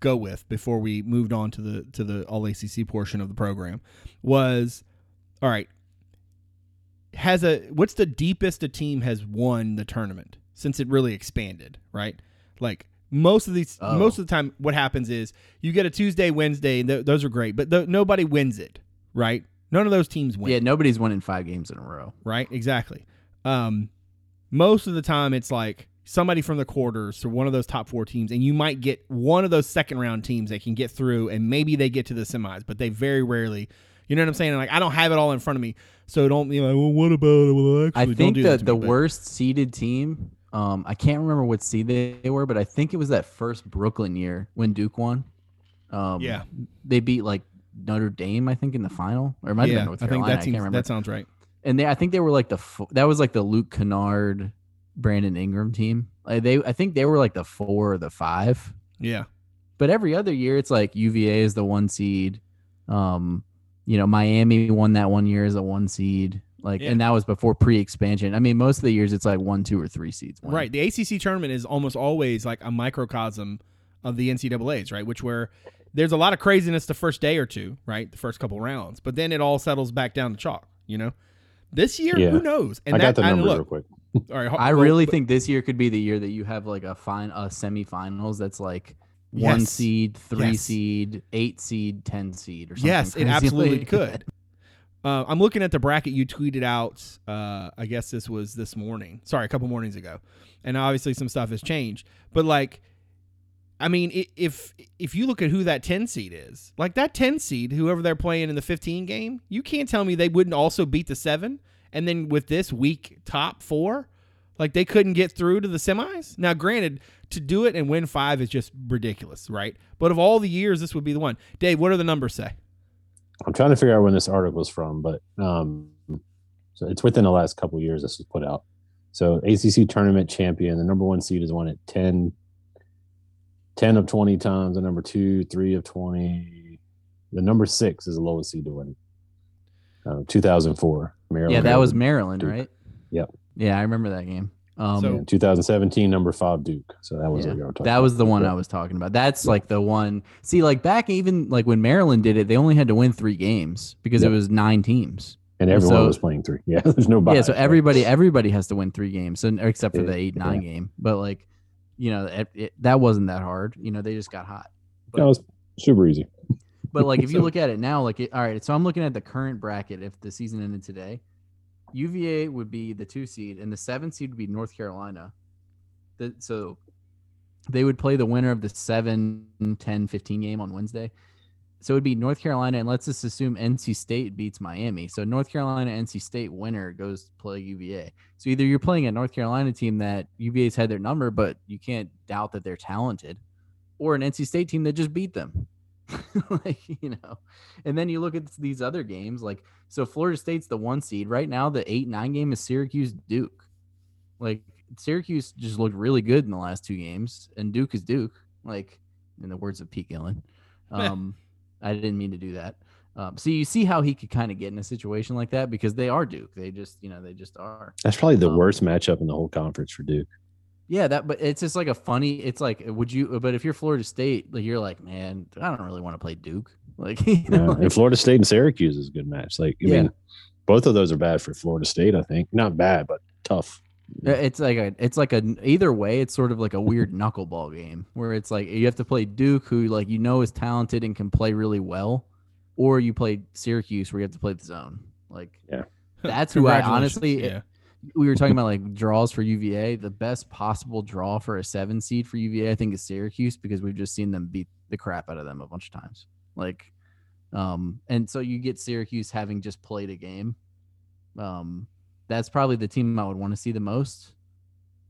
go with before we moved on to the to the All ACC portion of the program was, all right. Has a what's the deepest a team has won the tournament since it really expanded, right? Like most of these, Oh. most of the time, what happens is you get a Tuesday, Wednesday, and th- those are great, but th- nobody wins it, right? None of those teams win Yeah, nobody's winning five games in a row. right? Exactly. Um, most of the time, it's like somebody from the quarters to one of those top four teams, and you might get one of those second round teams that can get through, and maybe they get to the semis, but they very rarely. You know what I'm saying? Like I don't have it all in front of me, so don't be like, well, what about it? Well, actually, I don't think do that that the me, worst seeded team, um, I can't remember what seed they were, but I think it was that first Brooklyn year when Duke won. Um, Yeah. they beat like Notre Dame, I think, in the final, or it might have yeah, been North I think Carolina. that I can't remember. that sounds right. and they I think they were like the that was like the Luke Kennard, Brandon Ingram team. Like they I think they were like the four or the five. Yeah, But every other year it's like UVA is the one seed. Um, you know, Miami won that one year as a one seed. Like Yeah. and that was before pre-expansion. I mean, most of the years it's like one, two, or three seeds. win. right. The ACC tournament is almost always like a microcosm of the NCAA's, right? Which where there's a lot of craziness the first day or two, right? The first couple rounds, but then it all settles back down to chalk. You know, this year, Yeah. who knows? And I got the number look, real quick. All right, I really but- think this year could be the year that you have like a fine a semifinals that's like one Yes. seed, three Yes. seed, eight seed, ten seed, or something. Yes, it absolutely like could. Uh, I'm looking at the bracket you tweeted out. Uh, I guess this was this morning. Sorry, a couple mornings ago, and obviously some stuff has changed. But like, I mean, if if you look at who that 10 seed is, like that 10 seed, whoever they're playing in the 15 game, you can't tell me they wouldn't also beat the seven. And then with this weak top four, like they couldn't get through to the semis. Now, granted, to do it and win five is just ridiculous, right? But of all the years, this would be the one. Dave, what do the numbers say? I'm trying to figure out when this article is from, but um, so it's within the last couple years this was put out. So ACC tournament champion, the number one seed is won at 10, 10 of 20 times. The number two, three of 20. The number six is the lowest seed to win. Uh, 2004, Maryland. Yeah, that was Maryland, Duke. right? Yep. Yeah, I remember that game. Um, So- 2017, number five, Duke. So that was Yeah, what you were talking that about. was the one Yeah. I was talking about. That's like the one. See, like back even like when Maryland did it, they only had to win three games because it was nine teams. And everyone so- was playing three. Yeah, there's no bias. yeah, so right? everybody everybody has to win three games, so, except for Yeah, the eight nine yeah. game. But like, you know, it, it, that wasn't that hard. You know, they just got hot. That was super easy. But like, if you So- look at it now, like, it, all right, so I'm looking at the current bracket. If the season ended today, UVA would be the two seed, and the seven seed would be North Carolina. The, so they would play the winner of the 7, 10, 15 game on Wednesday. So it would be North Carolina, and let's just assume NC State beats Miami. So North Carolina, NC State winner goes to play UVA. So either you're playing a North Carolina team that UVA's had their number, but you can't doubt that they're talented, or an NC State team that just beat them. like you know, and then you look at these other games. Like so, Florida State's the one seed right now. The eight nine game is Syracuse Duke. Like Syracuse just looked really good in the last two games, and Duke is Duke. Like in the words of Pete Gillen. Um, I didn't mean to do that. Um, so you see how he could kind of get in a situation like that because they are Duke. They just, you know, they just are. That's probably the Um, worst matchup in the whole conference for Duke. Yeah, that. But it's just like a funny. It's like, would you? But if you're Florida State, like you're like, man, I don't really want to play Duke. Like, you know, Yeah. like- and Florida State and Syracuse is a good match. Like, I Yeah. mean, both of those are bad for Florida State. I think not bad, but tough. Uh, It's like a, it's like a, either way, it's sort of like a weird knuckleball game where it's like you have to play Duke, who like you know is talented and can play really well, or you play Syracuse, where you have to play the zone. Like Yeah. that's who I honestly, yeah. We were talking about like draws for UVA. The best possible draw for a seven seed for UVA, I think, is Syracuse because we've just seen them beat the crap out of them a bunch of times. Like, um, and so you get Syracuse having just played a game. Um, that's probably the team I would want to see the most.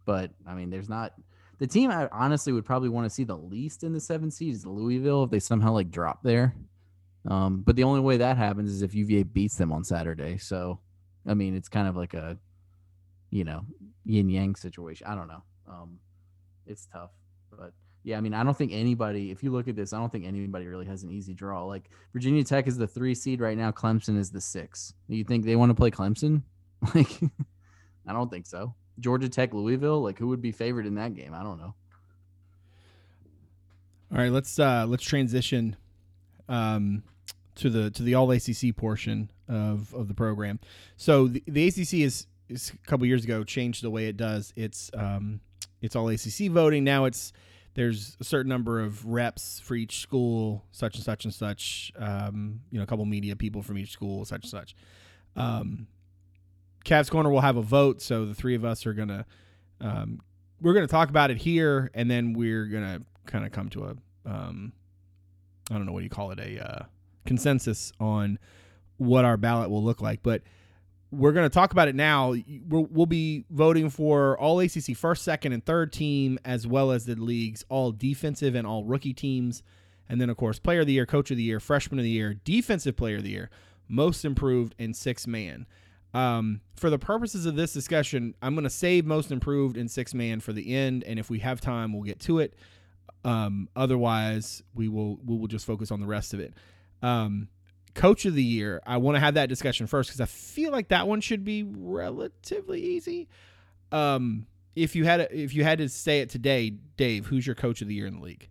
But I mean, there's not the team I honestly would probably want to see the least in the seven seed is Louisville if they somehow like drop there. Um, but the only way that happens is if UVA beats them on Saturday. So, I mean, it's kind of like a, you know, yin yang situation. I don't know. Um, it's tough, but yeah, I mean, I don't think anybody. If you look at this, I don't think anybody really has an easy draw. Like Virginia Tech is the three seed right now. Clemson is the six. You think they want to play Clemson? Like, I don't think so. Georgia Tech, Louisville. Like, who would be favored in that game? I don't know. All right, let's uh let's transition um to the to the all ACC portion of of the program. So the, the ACC is, is a couple years ago changed the way it does. It's um it's all ACC voting now. It's there's a certain number of reps for each school, such and such and such. Um, you know, a couple media people from each school, such and such. Um, Cavs Corner will have a vote, so the three of us are gonna um, we're gonna talk about it here, and then we're gonna kind of come to a um, I don't know what do you call it a uh, consensus on what our ballot will look like, but we're going to talk about it now. We'll, we'll be voting for all ACC first, second, and third team, as well as the league's all defensive and all rookie teams. And then, of course, player of the year, coach of the year, freshman of the year, defensive player of the year, most improved, and six man. Um, for the purposes of this discussion, I'm going to save most improved and six man for the end. And if we have time, we'll get to it. Um, otherwise, we will we will just focus on the rest of it. Um, coach of the year, I want to have that discussion first because I feel like that one should be relatively easy. Um, if you had a, if you had to say it today, Dave, who's your coach of the year in the league?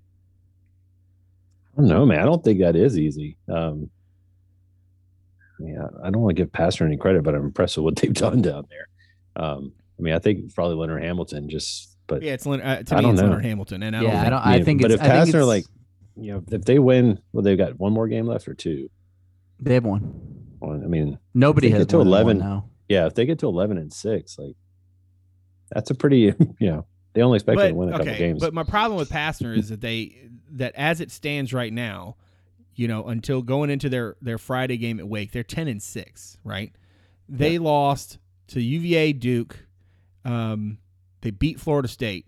I don't know, man. I don't think that is easy. Um, yeah, I don't want to give Pastner any credit, but I'm impressed with what they've done down there. Um, I mean, I think probably Leonard Hamilton just but yeah, it's uh, to I me it's know. Leonard Hamilton, and I yeah, don't I don't. I think, but if Pastner like, you know, if they win, well, they've got one more game left or two. They have one. One. I mean, nobody has to eleven now. Yeah, if they get to eleven and six, like that's a pretty, you know, they only expect to win a okay, couple games. But my problem with Pastner is that they that as it stands right now, you know, until going into their their Friday game at Wake, they're ten and six, right? They yeah. lost to UVA, Duke, um, they beat Florida State.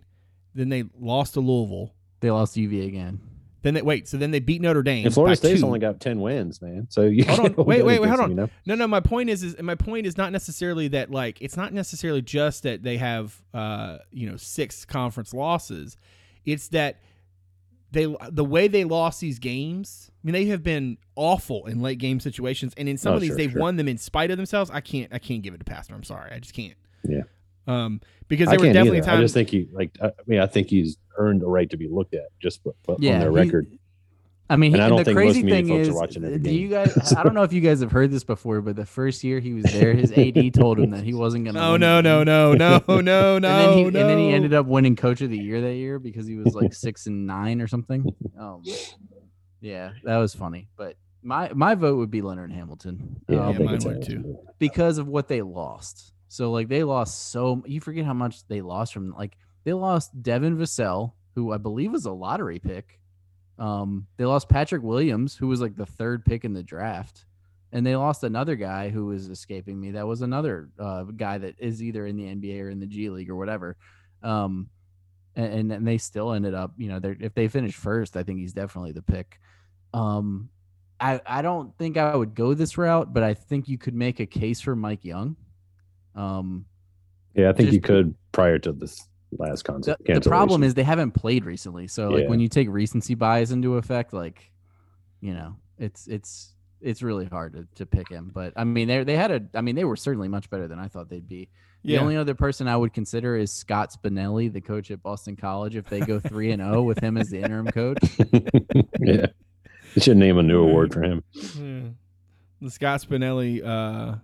Then they lost to Louisville. They lost to UVA again. Then they wait. So then they beat Notre Dame. And Florida State's two. only got ten wins, man. So you hold on. Wait, wait, wait. Hold on. You know? No, no. My point is, is my point is not necessarily that like it's not necessarily just that they have uh you know six conference losses. It's that they the way they lost these games. I mean, they have been awful in late game situations, and in some oh, of these sure, they've sure. won them in spite of themselves. I can't. I can't give it to Pastner. I'm sorry. I just can't. Yeah. Um, because there were definitely either. times. I just think he like. I mean, I think he's earned a right to be looked at just yeah, on their record. I mean, he, I don't the think crazy thing is, do you guys? I don't know if you guys have heard this before, but the first year he was there, his AD told him that he wasn't going to. Oh no, no, no, no, no, no, and then he, no. And then he ended up winning Coach of the Year that year because he was like six and nine or something. Um, yeah, that was funny. But my my vote would be Leonard Hamilton. Yeah, um, yeah mine would too. Because of what they lost. So like they lost so you forget how much they lost from like they lost Devin Vassell, who I believe was a lottery pick. Um, they lost Patrick Williams, who was like the third pick in the draft, and they lost another guy who was escaping me. That was another uh, guy that is either in the NBA or in the G League or whatever. Um, and, and they still ended up, you know, if they finish first, I think he's definitely the pick. Um, I I don't think I would go this route, but I think you could make a case for Mike Young. Um, yeah, I think you could prior to this last concept. The, the, problem is they haven't played recently, so like yeah. when you take recency bias into effect, like you know, it's it's it's really hard to, to pick him. But I mean, they they had a, I mean, they were certainly much better than I thought they'd be. Yeah. The only other person I would consider is Scott Spinelli, the coach at Boston College. If they go three and zero oh with him as the interim coach, yeah, you should name a new award for him. Yeah. The Scott Spinelli uh,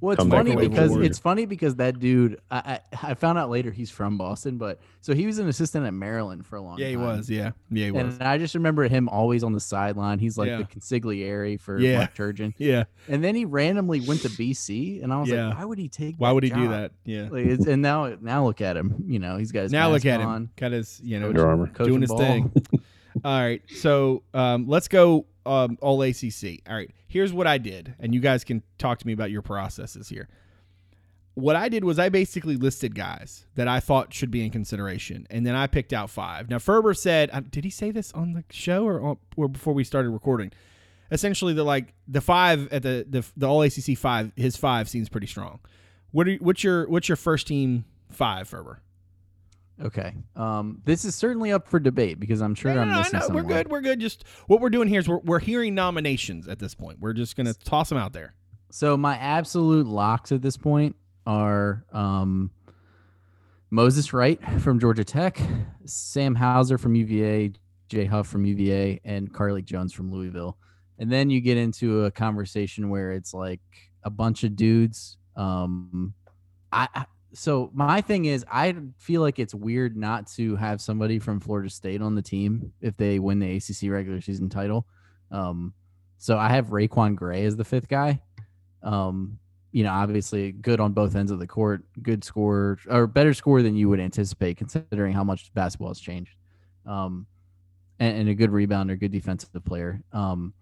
Well, it's funny because forward. it's funny because that dude. I, I I found out later he's from Boston, but so he was an assistant at Maryland for a long time. Yeah, time. he was. Yeah, yeah, he was. And I just remember him always on the sideline. He's like Yeah. the consigliere for Yeah. Mark Turgeon. Yeah. And then he randomly went to BC, and I was Yeah. like, why would he take? Why would he do that? Yeah. Like, it's, and now, now look at him. You know, he's got his now look mask at him. on, Got his, you know, Under Armour. doing his ball. thing. All right. So um, let's go um, all ACC. All right. Here's what I did, and you guys can talk to me about your processes here. What I did was I basically listed guys that I thought should be in consideration, and then I picked out five. Now Ferber said, uh, did he say this on the show or, on- or before we started recording? Essentially, the like the five at the the, the all ACC five, his five seems pretty strong. What are what's your what's your first team five, Ferber? Okay. Um, this is certainly up for debate because I'm sure No, I'm no, missing no, someone. We're good. We're good. Just what we're doing here is we're, we're hearing nominations at this point. We're just gonna toss them out there. So my absolute locks at this point are um, Moses Wright from Georgia Tech, Sam Hauser from UVA, Jay Huff from UVA, and Carlik Jones from Louisville. And then you get into a conversation where it's like a bunch of dudes. Um, I I- so my thing is I feel like it's weird not to have somebody from Florida State on the team if they win the ACC regular season title. Um, so I have RaiQuan Gray as the fifth guy. Um, you know, obviously good on both ends of the court, good score or better score than you would anticipate considering how much basketball has changed. Um, and, and a good rebounder, good defensive player. Um,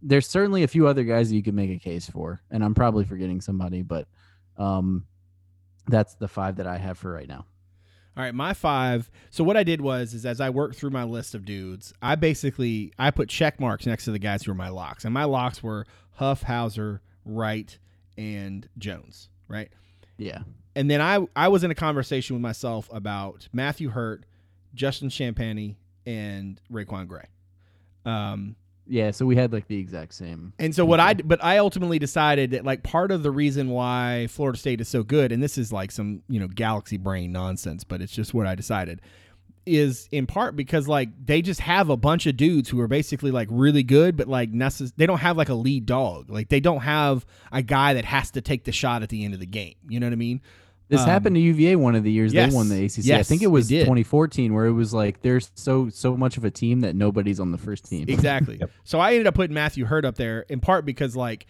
there's certainly a few other guys that you could make a case for, and I'm probably forgetting somebody, but um, that's the five that I have for right now. All right, my five. So what I did was is as I worked through my list of dudes, I basically I put check marks next to the guys who were my locks, and my locks were Huff, Hauser, Wright, and Jones. Right. Yeah. And then I I was in a conversation with myself about Matthew Hurt, Justin Champagnie, and RaiQuan Gray. Um, Yeah. So we had like the exact same. And so what I but I ultimately decided that like part of the reason why Florida State is so good, and this is like some you know galaxy brain nonsense, but it's just what I decided, is in part because like they just have a bunch of dudes who are basically like really good, but like necess- they don't have like a lead dog. Like they don't have a guy that has to take the shot at the end of the game. You know what I mean? This Um, happened to UVA one of the years yes. they won the ACC. I think it was it 2014 where it was like there's so so much of a team that nobody's on the first team. Exactly. Yep. So I ended up putting Matthew Hurt up there in part because like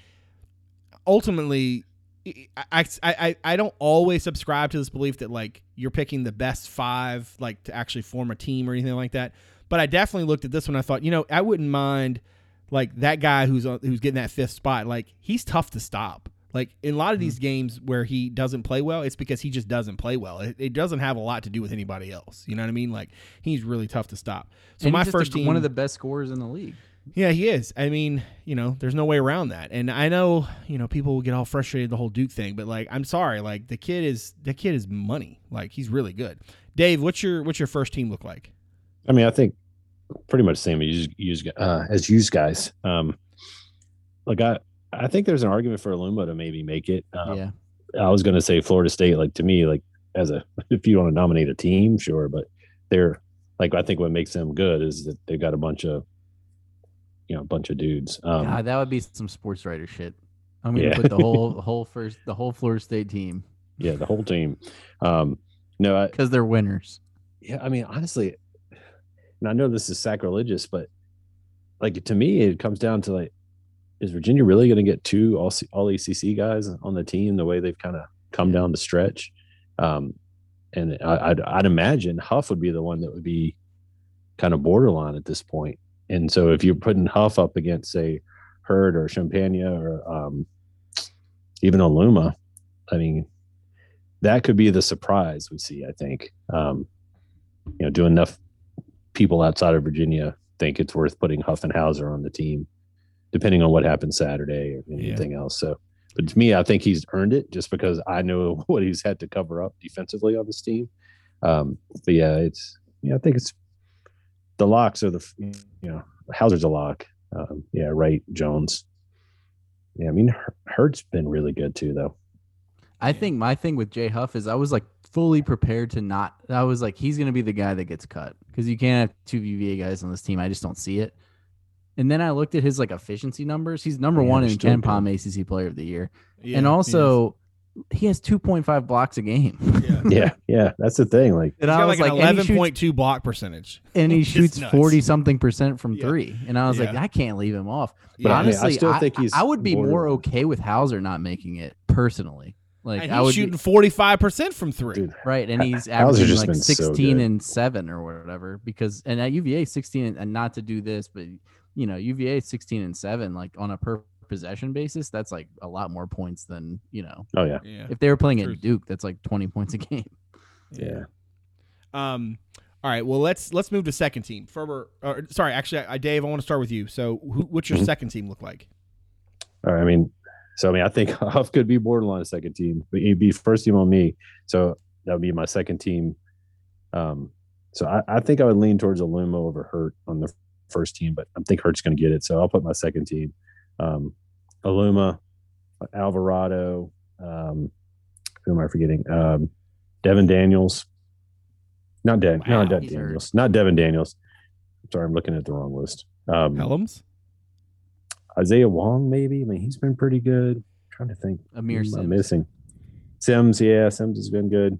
ultimately I, I, I, I don't always subscribe to this belief that like you're picking the best five like to actually form a team or anything like that. But I definitely looked at this one. I thought, you know, I wouldn't mind like that guy who's on, who's getting that fifth spot. Like he's tough to stop. Like in a lot of these games where he doesn't play well, it's because he just doesn't play well. It, it doesn't have a lot to do with anybody else. You know what I mean? Like he's really tough to stop. So And my he's just a- first team, one of the best scorers in the league. yeah, he is. I mean, you know, there's no way around that. And I know, you know, people will get all frustrated the whole Duke thing, but like, I'm sorry, like the kid is the kid is money. Like he's really good. Dave, what's your what's your first team look like? I mean, I think pretty much the same as you uh, as you guys. Um, like I, I think there's an argument for Aluma to maybe make it. Um, yeah. I was going to say Florida State. Like to me, like as a if you want to nominate a team, sure, but they're like I think what makes them good is that they've got a bunch of you know a bunch of dudes. Um, God, that would be some sports writer shit. I'm gonna Yeah. put the whole whole first the whole Florida State team yeah, the whole team. Um, no, because they're winners. yeah, I mean honestly, and I know this is sacrilegious, but like to me, it comes down to like, is Virginia really going to get two all all ACC guys on the team the way they've kind of come down the stretch? Um, and I, I'd, I'd imagine Huff would be the one that would be kind of borderline at this point. And so if you're putting Huff up against say Hurt or Champagnie or um, even Aluma, I mean, that could be the surprise we see. I think, um, you know, do enough people outside of Virginia think it's worth putting Huff and Hauser on the team, depending on what happens Saturday or anything else. So, but to me, I think he's earned it just because I know what he's had to cover up defensively on this team. Um, but yeah, it's yeah, I think it's the locks are the you know Hauser's a lock. Um, yeah, right, Jones. Yeah, I mean Hur- Hurt's been really good too, though. I think my thing with Jay Huff is I was like fully prepared to not. I was like, he's gonna be the guy that gets cut because you can't have two UVA guys on this team. I just don't see it. And then I looked at his like efficiency numbers. He's number Yeah, one in still Ken good. Palm ACC Player of the Year, Yeah, and also he has 2.5 blocks a game. yeah. Yeah, yeah, that's the thing. Like, He's And I got was like, like, an and he shoots- 11.2 block percentage. and he shoots 40 something percent from Yeah. three. And I was like, I can't leave him off. But But I mean, I honestly, still I, think he's I would be more borderline. okay with Hauser not making it personally. Like And I he's would shooting be, 45% from three. dude, right, and he's averaging just like been so 16 and seven or whatever. Because and at UVA 16 and, and not to do this, but you know UVA 16 and seven like on a per possession basis, that's like a lot more points than you know oh yeah, Yeah. if they were playing Truth. at Duke, that's like 20 points a game. yeah. Um. All right. Well, let's let's move to second team. Ferber. Or, sorry, actually, I, Dave, I want to start with you. So, who, what's your Mhm. second team look like? All right, I mean, so I mean, I think Huff could be borderline second team, but he'd be first team on me. So that would be my second team. Um, so I, I think I would lean towards Aluma over Hurt on the first team, but I think Hurt's going to get it. So I'll put my second team. Um, Aluma, Alvarado, um, who am I forgetting? Um, Devin Daniels. Not Dan, Wow, not Devin he's hurt. Daniels. Not Devin Daniels. Sorry, I'm looking at the wrong list. Um, Helms. Isaiah Wong, maybe. I mean, he's been pretty good. trying to think. Aamir who am I Simms. missing Simms. Yeah, Simms has been good.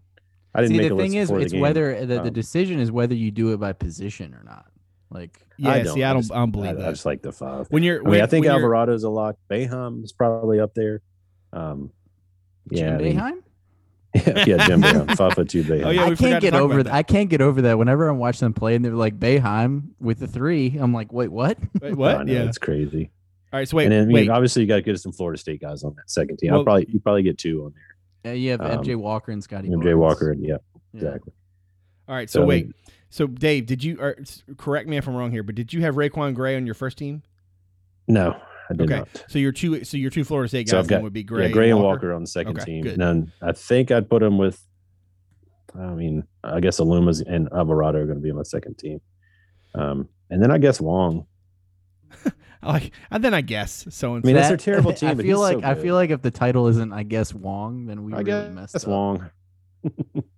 I didn't See, make the a thing list is, before the it's whether the, the Um, decision is whether you do it by position or not. Like, Yeah. see, I don't. just- I don't believe I, that. I just like the five. when you're, I mean, when, I think when Alvarado's a lock. Boeheim is probably up there. Um, yeah, I Jim mean- Boeheim? yeah, Jim Boeheim, five foot two Boeheim. Oh, yeah, I we forgot can't get over that. that. I can't get over that. Whenever I'm watching them play and they're like Boeheim with the three, I'm like, wait, what? Wait, what? know, yeah. it's crazy. All right. So wait. and then I mean, wait. obviously, you got to get some Florida State guys on that second team. Well- I'll probably you probably get two on there. Yeah, you have Um, MJ Walker and Scotty. MJ Barnes. Walker, and yeah, Yeah. exactly. All right. So, So, I wait. mean- So Dave, did you? Or, correct me if I'm wrong here, but did you have RaiQuan Gray on your first team? No, I did Okay. not. So your two. So your two Florida State guys So I've got- would be Gray. yeah, Gray and Walker, on the second Okay, team. good. And then I think I'd put him with. I mean, I guess Alumas and Alvarado are going to be on my second team, um, and then I guess Wong. I Like, and then I guess so and I mean, that's a terrible team, I but feel he's so like I feel like if the title isn't, I guess Wong, then we I really guess messed that's up. Wong.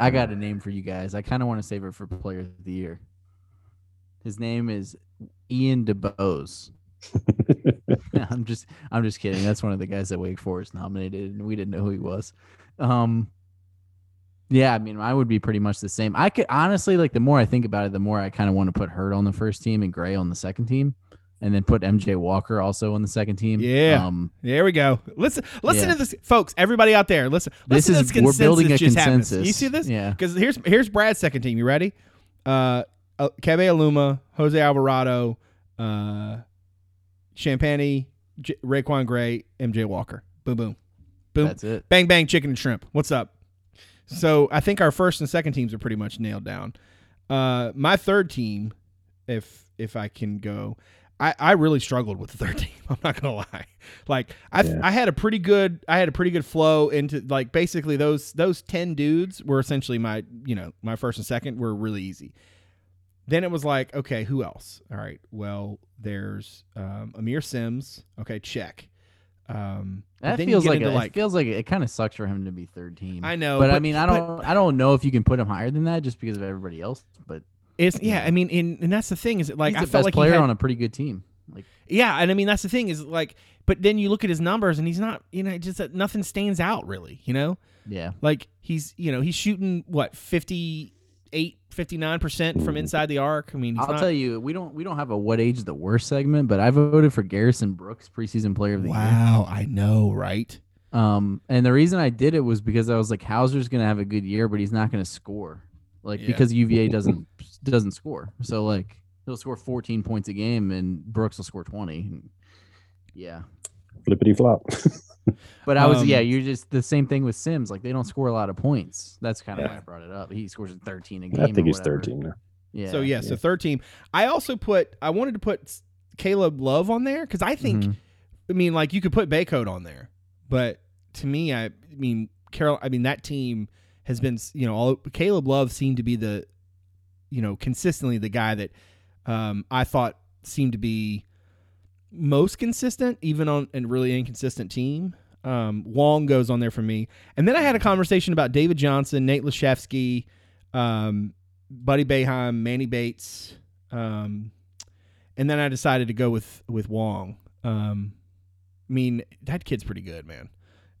I got a name for you guys. I kind of want to save it for Player of the Year. His name is Ian DuBose. I'm just I'm just kidding. That's one of the guys that Wake Forest nominated, and we didn't know who he was. Um, yeah, I mean, I would be pretty much the same. I could honestly like the more I think about it, the more I kind of want to put Hurt on the first team and Gray on the second team, and then put MJ Walker also on the second team. Yeah. Um, There we go. Listen, listen Yeah. to this, folks. Everybody out there, listen. this listen is to this we're building a consensus consensus. You see this? Yeah. Because here's here's Brad's second team. You ready? Uh, uh Keve Aluma, Jose Alvarado, uh, Champagnie, J- RaiQuan Gray, MJ Walker. Boom, boom, boom. That's it. Bang, bang, chicken and shrimp. What's up? So I think our first and second teams are pretty much nailed down. Uh, my third team, if if I can go, I, I really struggled with the third team. I'm not gonna lie. Like I Yeah. I had a pretty good I had a pretty good flow into like basically those those ten dudes were essentially my you know my first and second were really easy. Then it was like okay who else? All right well there's um, Aamir Simms okay check. Um, That feels like, a, it feels like it, kind of sucks for him to be third team. I know, but, I mean, I don't, I don't know if you can put him higher than that just because of everybody else. But It's yeah. I mean, in, and that's the thing is that, like he's I the felt best like player he had, on a pretty good team. Like, yeah, and I mean that's the thing is like, but then you look at his numbers and he's not, you know, just that nothing stands out really, you know, yeah, like he's, you know, he's shooting what 58, 59 percent from inside the arc. I mean, he's I'll not, tell you, we don't, we don't have a what age the worst segment, but I voted for Garrison Brooks preseason player of the year. Wow, I know, right? Um, and the reason I did it was because I was like, Hauser's gonna have a good year, but he's not gonna score, like Yeah. because UVA doesn't doesn't score. So like he'll score 14 points a game, and Brooks will score 20. And yeah, Flippity flop. But I was Um, yeah, you're just the same thing with Simms. Like they don't score a lot of points. That's kind of Yeah. why I brought it up. He scores 13 a game. I think he's whatever. 13 now. Yeah. so yeah, so third team. I also put, I wanted to put Caleb Love on there because I think, Mhm. I mean, like you could put Bacot on there, but to me, I, I mean, Carol, I mean that team has been, you know, all Caleb Love seemed to be the, you know, consistently the guy that um, I thought seemed to be most consistent, even on a really inconsistent team. Um, Wong goes on there for me, and then I had a conversation about David Johnson, Nate Laszewski, um, Buddy Boeheim, Manny Bates, um, and then I decided to go with with Wong. Um, I mean, that kid's pretty good, man.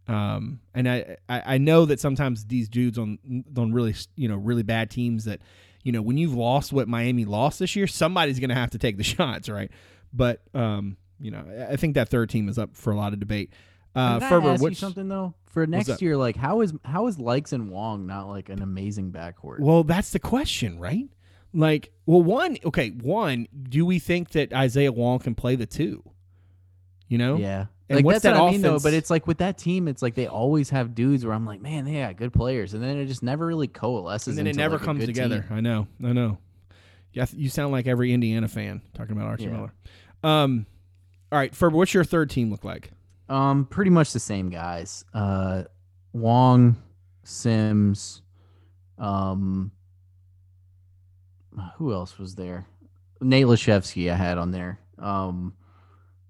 Um, and I, I I know that sometimes these dudes on on really you know really bad teams that you know when you've lost what Miami lost this year, somebody's going to have to take the shots, right? But um, you know, I think that third team is up for a lot of debate. Uh, Ferber, ask you something though? For next year, like how is how is Lykes and Wong not like an amazing backcourt? Well, that's the question, right? Like, well, one, okay, one, do we think that Isaiah Wong can play the two? You know, yeah, And like what's that's that what I mean though. But it's like with that team, it's like they always have dudes where I'm like, man, they got good players, and then it just never really coalesces. and then it never like, comes together. team. I know, I know. Yeah, you sound like every Indiana fan talking about Archie Yeah. Miller. Um, all right, Ferber, what's your third team look like? Um, pretty much the same guys. Uh, Wong, Simms, um, who else was there? Nate Laszewski I had on there. Um,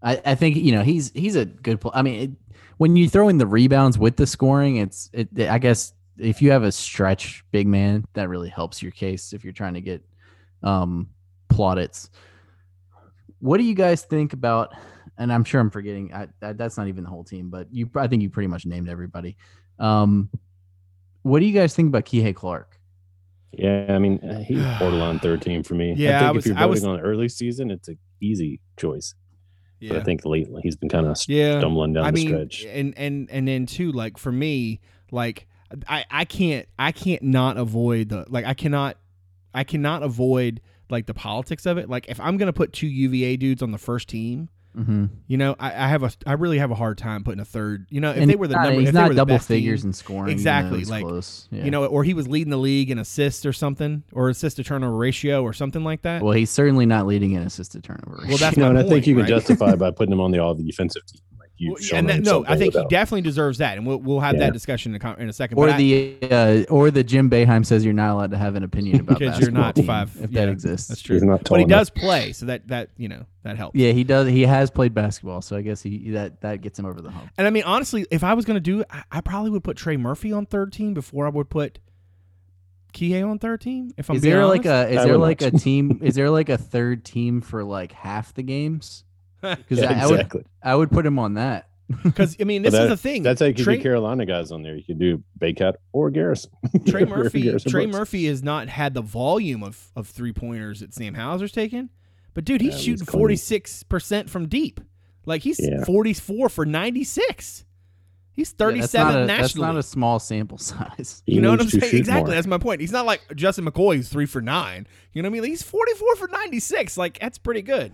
I, I think you know he's he's a good player. I mean, it, when you throw in the rebounds with the scoring, it's it. I guess if you have a stretch big man, that really helps your case if you're trying to get um plaudits. What do you guys think about? And I'm sure I'm forgetting. I, I, that's not even the whole team, but you. I think you pretty much named everybody. Um, what do you guys think about Kihei Clark? Yeah, I mean, uh, he's borderline third team for me. Yeah, I think I was- if you're I was- voting on early season, it's an easy choice. But I think lately he's been kind of yeah. stumbling down I the mean, stretch. and and and then too, like for me, like I I can't I can't not avoid the like I cannot I cannot avoid like the politics of it. Like if I'm gonna put two UVA dudes on the first team, Mm-hmm. you know, I, I have a I really have a hard time putting a third. You know, if and they were the he's not, number, he's if they not were the double best team, figures in scoring. even though Exactly, he's like, close. Yeah. you know, or he was leading the league in assists or something, or assist to turnover ratio or something like that. well, he's certainly not leading in assisted turnover. Well, that's no, my and I think you can justify by putting him on the all defensive team. Like you've Well, shown and that, no, I think he definitely deserves that, and we'll we'll have Yeah. that discussion in a, in a second. or but I- the uh, or the Jim Boeheim says you're not allowed to have an opinion about Because you're not team, five- if yeah, that exists. that's true. He's not but he enough. does play, so that that you know that helps. Yeah, he does. He has played basketball, so I guess he that that gets him over the hump. And I mean, honestly, if I was going to do I, I probably would put Trey Murphy on third team before I would put Kihei on third team. If I'm is being there like a is I there would like a team? Is there like a third team for like half the games? Because Yeah, I, I would exactly. I would put him on that. because I mean, this But is that- the thing. That's how you could Trey, get Carolina guys on there. You can do Bacot or Garrison. Trey Or Murphy. Garrison Trey Brooks. Murphy has not had the volume of of three pointers that Sam Hauser's taken, but dude, he's Yeah, shooting clean. forty six percent from deep. Like he's Yeah. forty four for ninety six. He's Yeah, thirty that's not seven a- That's not a small sample size. He you know what I'm saying? Exactly. more. That's my point. He's not like Justin McKoy, who's three for nine. You know what I mean? Like, he's 44 for 96. Like that's pretty good.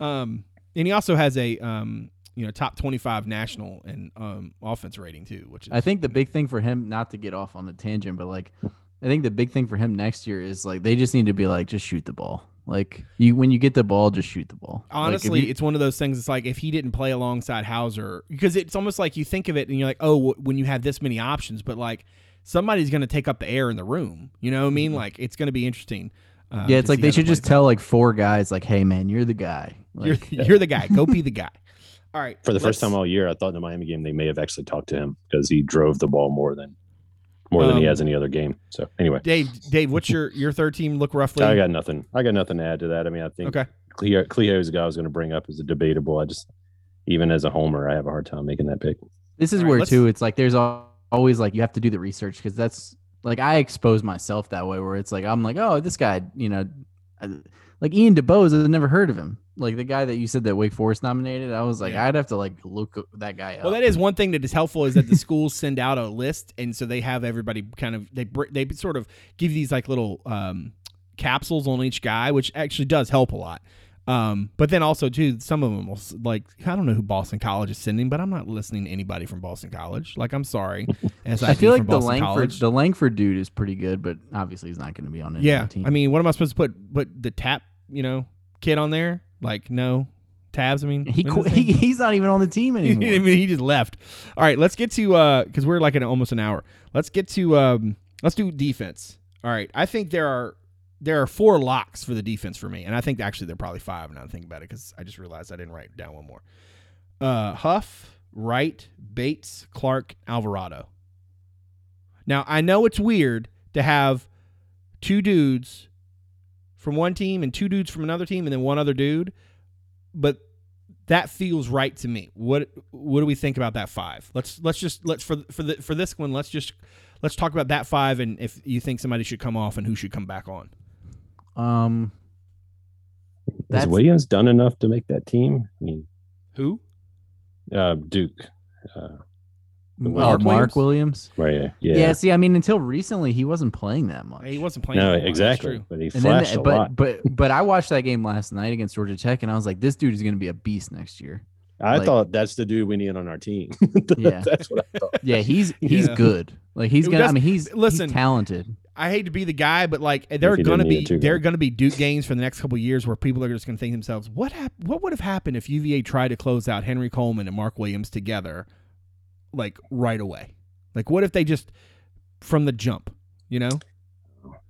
Um, and he also has a um, you know, top 25 national and um offense rating too, which is I think the big thing for him, not to get off on the tangent, but like, I think the big thing for him next year is like they just need to be like, just shoot the ball. Like you, when you get the ball, just shoot the ball. Like, honestly, you- it's one of those things. It's like if he didn't play alongside Hauser, because it's almost like you think of it and you're like, oh, when you have this many options, but like somebody's going to take up the air in the room. You know what I mean? Like it's going to be interesting. Uh, Mm-hmm. yeah, it's like they should just tell like four guys, like, hey man, you're the guy. Out. you're, Like, you're the guy. Go be the guy. All right. For the 1st time all year, I thought in the Miami game they may have actually talked to him because he drove the ball more than more than he Um, has any other game. So anyway, Dave, Dave, what's your your third team look roughly? I got nothing. I got nothing to add to that. I mean, I think okay. Cleo, Cleo is the guy I was going to bring up as a debatable. I just even as a homer, I have a hard time making that pick. this is All right, where let's- too, it's like there's al- always like you have to do the research because that's like I expose myself that way where it's like I'm like, oh, this guy, you know, I- like Ian DuBose, I've never heard of him. Like the guy that you said that Wake Forest nominated, I was like, Yeah. I'd have to like look that guy up. Well, that is one thing that is helpful is that the schools send out a list, and so they have everybody kind of they they sort of give these like little um, capsules on each guy, which actually does help a lot. Um, but then also too, some of them will like I don't know who Boston College is sending, but I'm not listening to anybody from Boston College. Like I'm sorry, SID I feel like the Boston Langford College. the Langford dude is pretty good, but obviously he's not going to be on any yeah, team. I mean, what am I supposed to put? Put the tap, you know, kid on there? Like no tabs. I mean, he, qu- he he- he's not even on the team anymore. I mean, he just left. All right, let's get to uh because we're like in almost an hour. Let's get to um let's do defense. All right, I think there are there are four locks for the defense for me, and I think actually there are probably five. Now I'm thinking about it because I just realized I didn't write down one more. Uh, Huff, Wright, Bates, Clark, Alvarado. Now I know it's weird to have two dudes from one team and two dudes from another team and then one other dude, but that feels right to me. What what do we think about that five? Let's let's just let's for for the for this one. Let's just let's talk about that five and if you think somebody should come off and who should come back on. Um, Has Williams done enough to make that team? I mean, Who? uh, Duke. Uh, Mark Mark Williams. right. Yeah. Yeah. See, I mean, until recently, he wasn't playing that much. He wasn't playing. No, that exactly. true. But he And then, flashed a but lot. but but I watched that game last night against Georgia Tech, and I was like, this dude is going to be a beast next year. I like- thought that's the dude we need on our team. Yeah. that's what I thought. Yeah, he's he's Yeah. good. Like he's gonna. I mean, he's listen, he's talented. I hate to be the guy, but like there are gonna be there are gonna be Duke games for the next couple of years where people are just gonna think to themselves, what hap- what would have happened if UVA tried to close out Henry Coleman and Mark Williams together, like right away? Like what if they just from the jump, you know?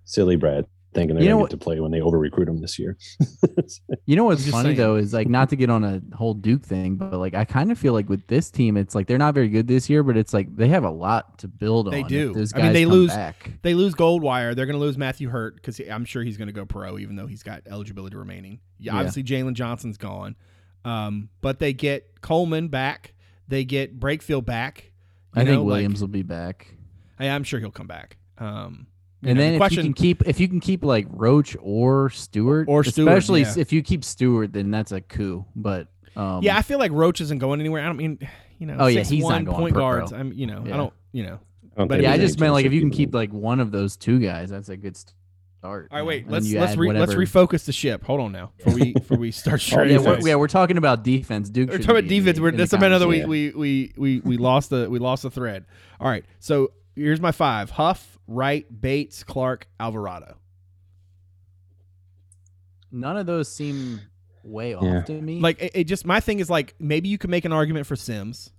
Silly Brad thinking they're You know gonna what- get to play when they over recruit them this year. You know what's funny saying. though is like not to get on a whole Duke thing, but like I kind of feel like with this team, it's like they're not very good this year, but it's like they have a lot to build They on. if do. those I mean, they lose- Back. They lose Goldwire. They're going to lose Matthew Hurt because I'm sure he's going to go pro, even though he's got eligibility remaining. Yeah, Yeah. obviously Jalen Johnson's gone, um, but they get Coleman back. They get Brakefield back. You I think know, like- Williams will be back. I, I'm sure he'll come back. Um, you And know, then the if question, you can keep if you can keep like Roach or Stewart, Or Stewart, especially yeah. if you keep Stewart, then that's a coup. But um, yeah, I feel like Roach isn't going anywhere. I don't mean, you know, Oh, yeah, six he's not one going point guards. pro. I'm, you know, I don't, you know. I don't But yeah, I just meant like if you can keep like one of those two guys, that's a good start. All right, wait. Let's let's re, let's refocus the ship. Hold on now, before we before we start Oh, yeah, we're, yeah, we're talking about defense. Duke. We're talking about be in the- defense. We're, in that's another we, conversation. we we we we lost the we lost the thread. All right, so here's my five: Huff, Wright, Bates, Clark, Alvarado. None of those seem way off Yeah. to me. Like it, it just my thing is like maybe you could make an argument for Simms,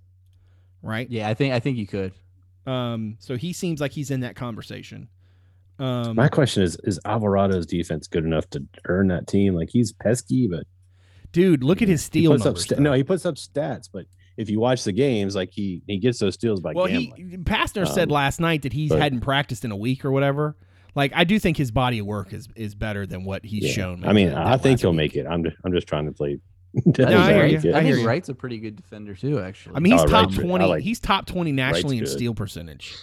right? yeah, I think I think you could. Um, so he seems like he's in that conversation. Um, My question is: Is Alvarado's defense good enough to earn that team? Like he's pesky, but dude, look at his he steal puts up numbers. sta- no, he puts up stats. But if you watch the games, like he he gets those steals by well, gambling. he Pastner said Um, last night that he but- hadn't practiced in a week or whatever. Like I do think his body of work is is better than what he's Yeah. shown. I mean, I think he'll week. make it. I'm just, I'm just trying to play. I No, I hear you. I I hear think you. Wright's a pretty good defender too. Actually, I mean, he's Oh, top Wright's twenty. like- he's top twenty nationally in good. steal percentage.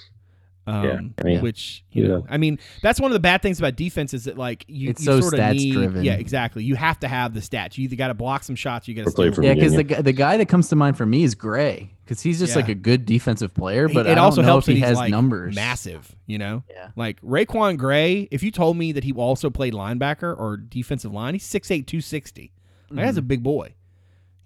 Yeah, Um, I mean, which you yeah. know, I mean, that's one of the bad things about defense is that like you, It's you so sort of need, driven. Yeah, exactly. You have to have the stats. You either got to block some shots, you got to Or play steal. for yeah, because the guy, the guy that comes to mind for me is Gray because he's just Yeah. like a good defensive player, but it I don't also know helps if he has like numbers. massive. You know, Yeah. like RaiQuan Gray. If you told me that he also played linebacker or defensive line, he's 6'8", 260. Like, That's a big boy.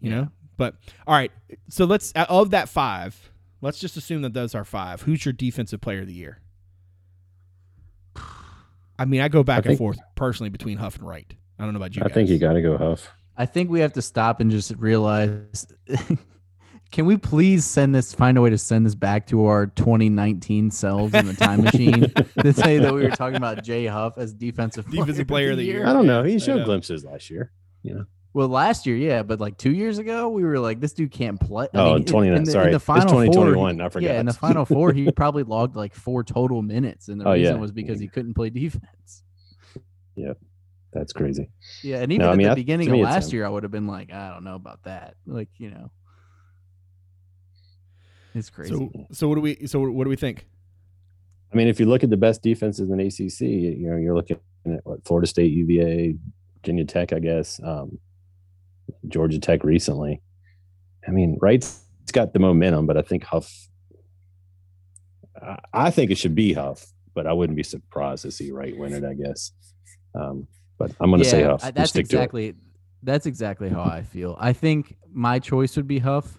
You Yeah. know. But all right, so let's of that five, let's just assume that those are five. Who's your defensive player of the year? I mean, I go back I and think- forth personally between Huff and Wright. I don't know about you. I think you got to go Huff. I think we have to stop and just realize. Can we please send this? Find a way to send this back to our 2019 selves in the time machine to say that we were talking about Jay Huff as defensive Defensive player of the year. I don't know. He showed glimpses last year. Well, last year, yeah, but like two years ago, we were like, this dude can't play. I Oh, mean, 29 in the, sorry. in the It's final four, 2021, I forgot. Yeah, in the final four, he probably logged like four total minutes, and the Oh, reason yeah. was because he couldn't play defense. Yeah, that's crazy. Yeah, and even I at mean, the I- beginning of last year, I would have been like, I don't know about that. Like, you know, it's crazy. So, so what do we? So what do we think? I mean, if you look at the best defenses in ACC, you know, you're looking at what Florida State, UVA, Virginia Tech, I guess, um, Georgia Tech recently. I mean, Wright's got the momentum, but I think Huff. I- think it should be Huff, but I wouldn't be surprised to see Wright win it. I guess, um, but I'm going to say Huff. I- that's exactly that's exactly how I feel. I think my choice would be Huff,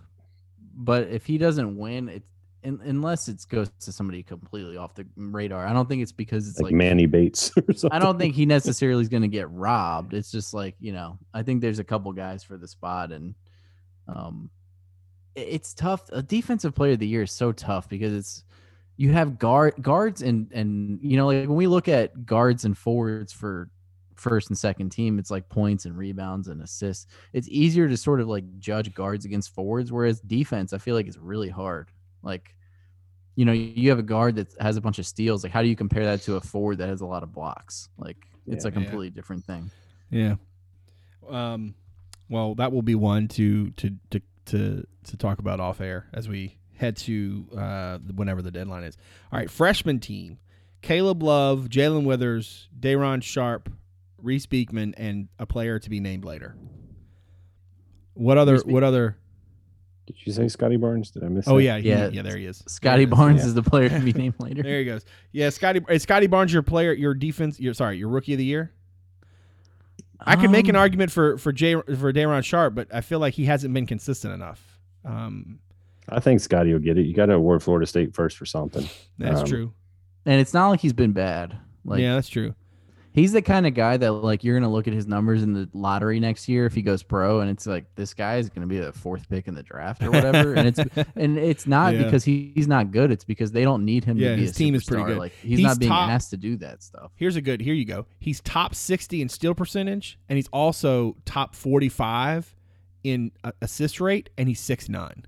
but if he doesn't win, it's un unless it goes to somebody completely off the radar. I don't think it's because it's like, like, Manny Bates or something. I don't think he necessarily is going to get robbed. It's just like you know, I think there's a couple guys for the spot, and um, it- it's tough. A defensive player of the year is so tough because it's you have guard guards and and you know like when we look at guards and forwards for first and second team, it's like points and rebounds and assists. It's easier to sort of like judge guards against forwards, whereas defense, I feel like it's really hard. Like, you know, you have a guard that has a bunch of steals. Like, how do you compare that to a forward that has a lot of blocks? Like, it's a Yeah. completely different thing. Yeah. Um, Well, that will be one to to to to to talk about off air as we head to uh, whenever the deadline is. All right, freshman team: Caleb Love, Jalen Withers, Day'Ron Sharpe, Reece Beekman, and a player to be named later. What other? What other? Did you say Scottie Barnes? Did I miss? Oh that? yeah, he- Yeah. yeah. There he is. Scottie There he is. Barnes yeah. is the player to be named later. There he goes. Yeah, Scottie. Is Scottie Barnes your player? Your defense? Your sorry, your rookie of the year. I could make an Um, argument for for Jay for Day'Ron Sharpe, but I feel like he hasn't been consistent enough. Um, I think Scottie will get it. You got to award Florida State first for something. that's Um, true. and it's not like he's been bad. Like yeah, that's true. He's the kind of guy that like you're gonna look at his numbers in the lottery next year if he goes pro, and it's like this guy is gonna be the fourth pick in the draft or whatever. and it's and it's not Yeah. because he, he's not good. It's because they don't need him Yeah, to be his a team is pretty good. Like he's, He's not being top- asked to do that stuff. Here's a good. Here you go. He's top sixty in steal percentage, and he's also top forty five in uh, assist rate, and he's six nine.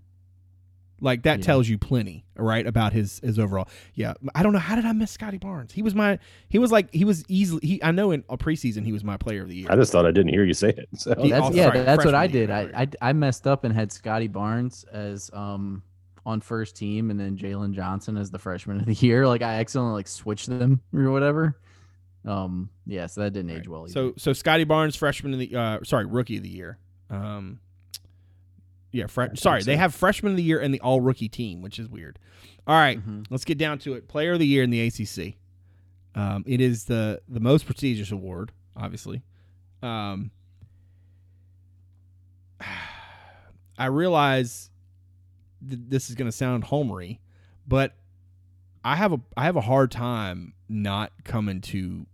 Like that Yeah. tells you plenty, right, about his his overall. Yeah, I don't know how did I miss Scottie Barnes? He was my he was like he was easily he I know in a preseason he was my player of the year. I just thought I didn't hear you say it. So He- That's, oh, yeah, sorry, that's what I freshman year, did. I. I I messed up and had Scottie Barnes as um on first team, and then Jalen Johnson as the freshman of the year. Like I accidentally like switched them or whatever. Um, yeah, so that didn't age well. Either. So so Scottie Barnes, freshman of the uh, sorry rookie of the year. Um, yeah, fre- sorry, they have freshman of the year and the all rookie team, which is weird. All right, Mhm. let's get down to it. Player of the year in the ACC. Um, it is the the most prestigious award, obviously. Um, I realize th- this is going to sound homery, but I have a I have a hard time not coming to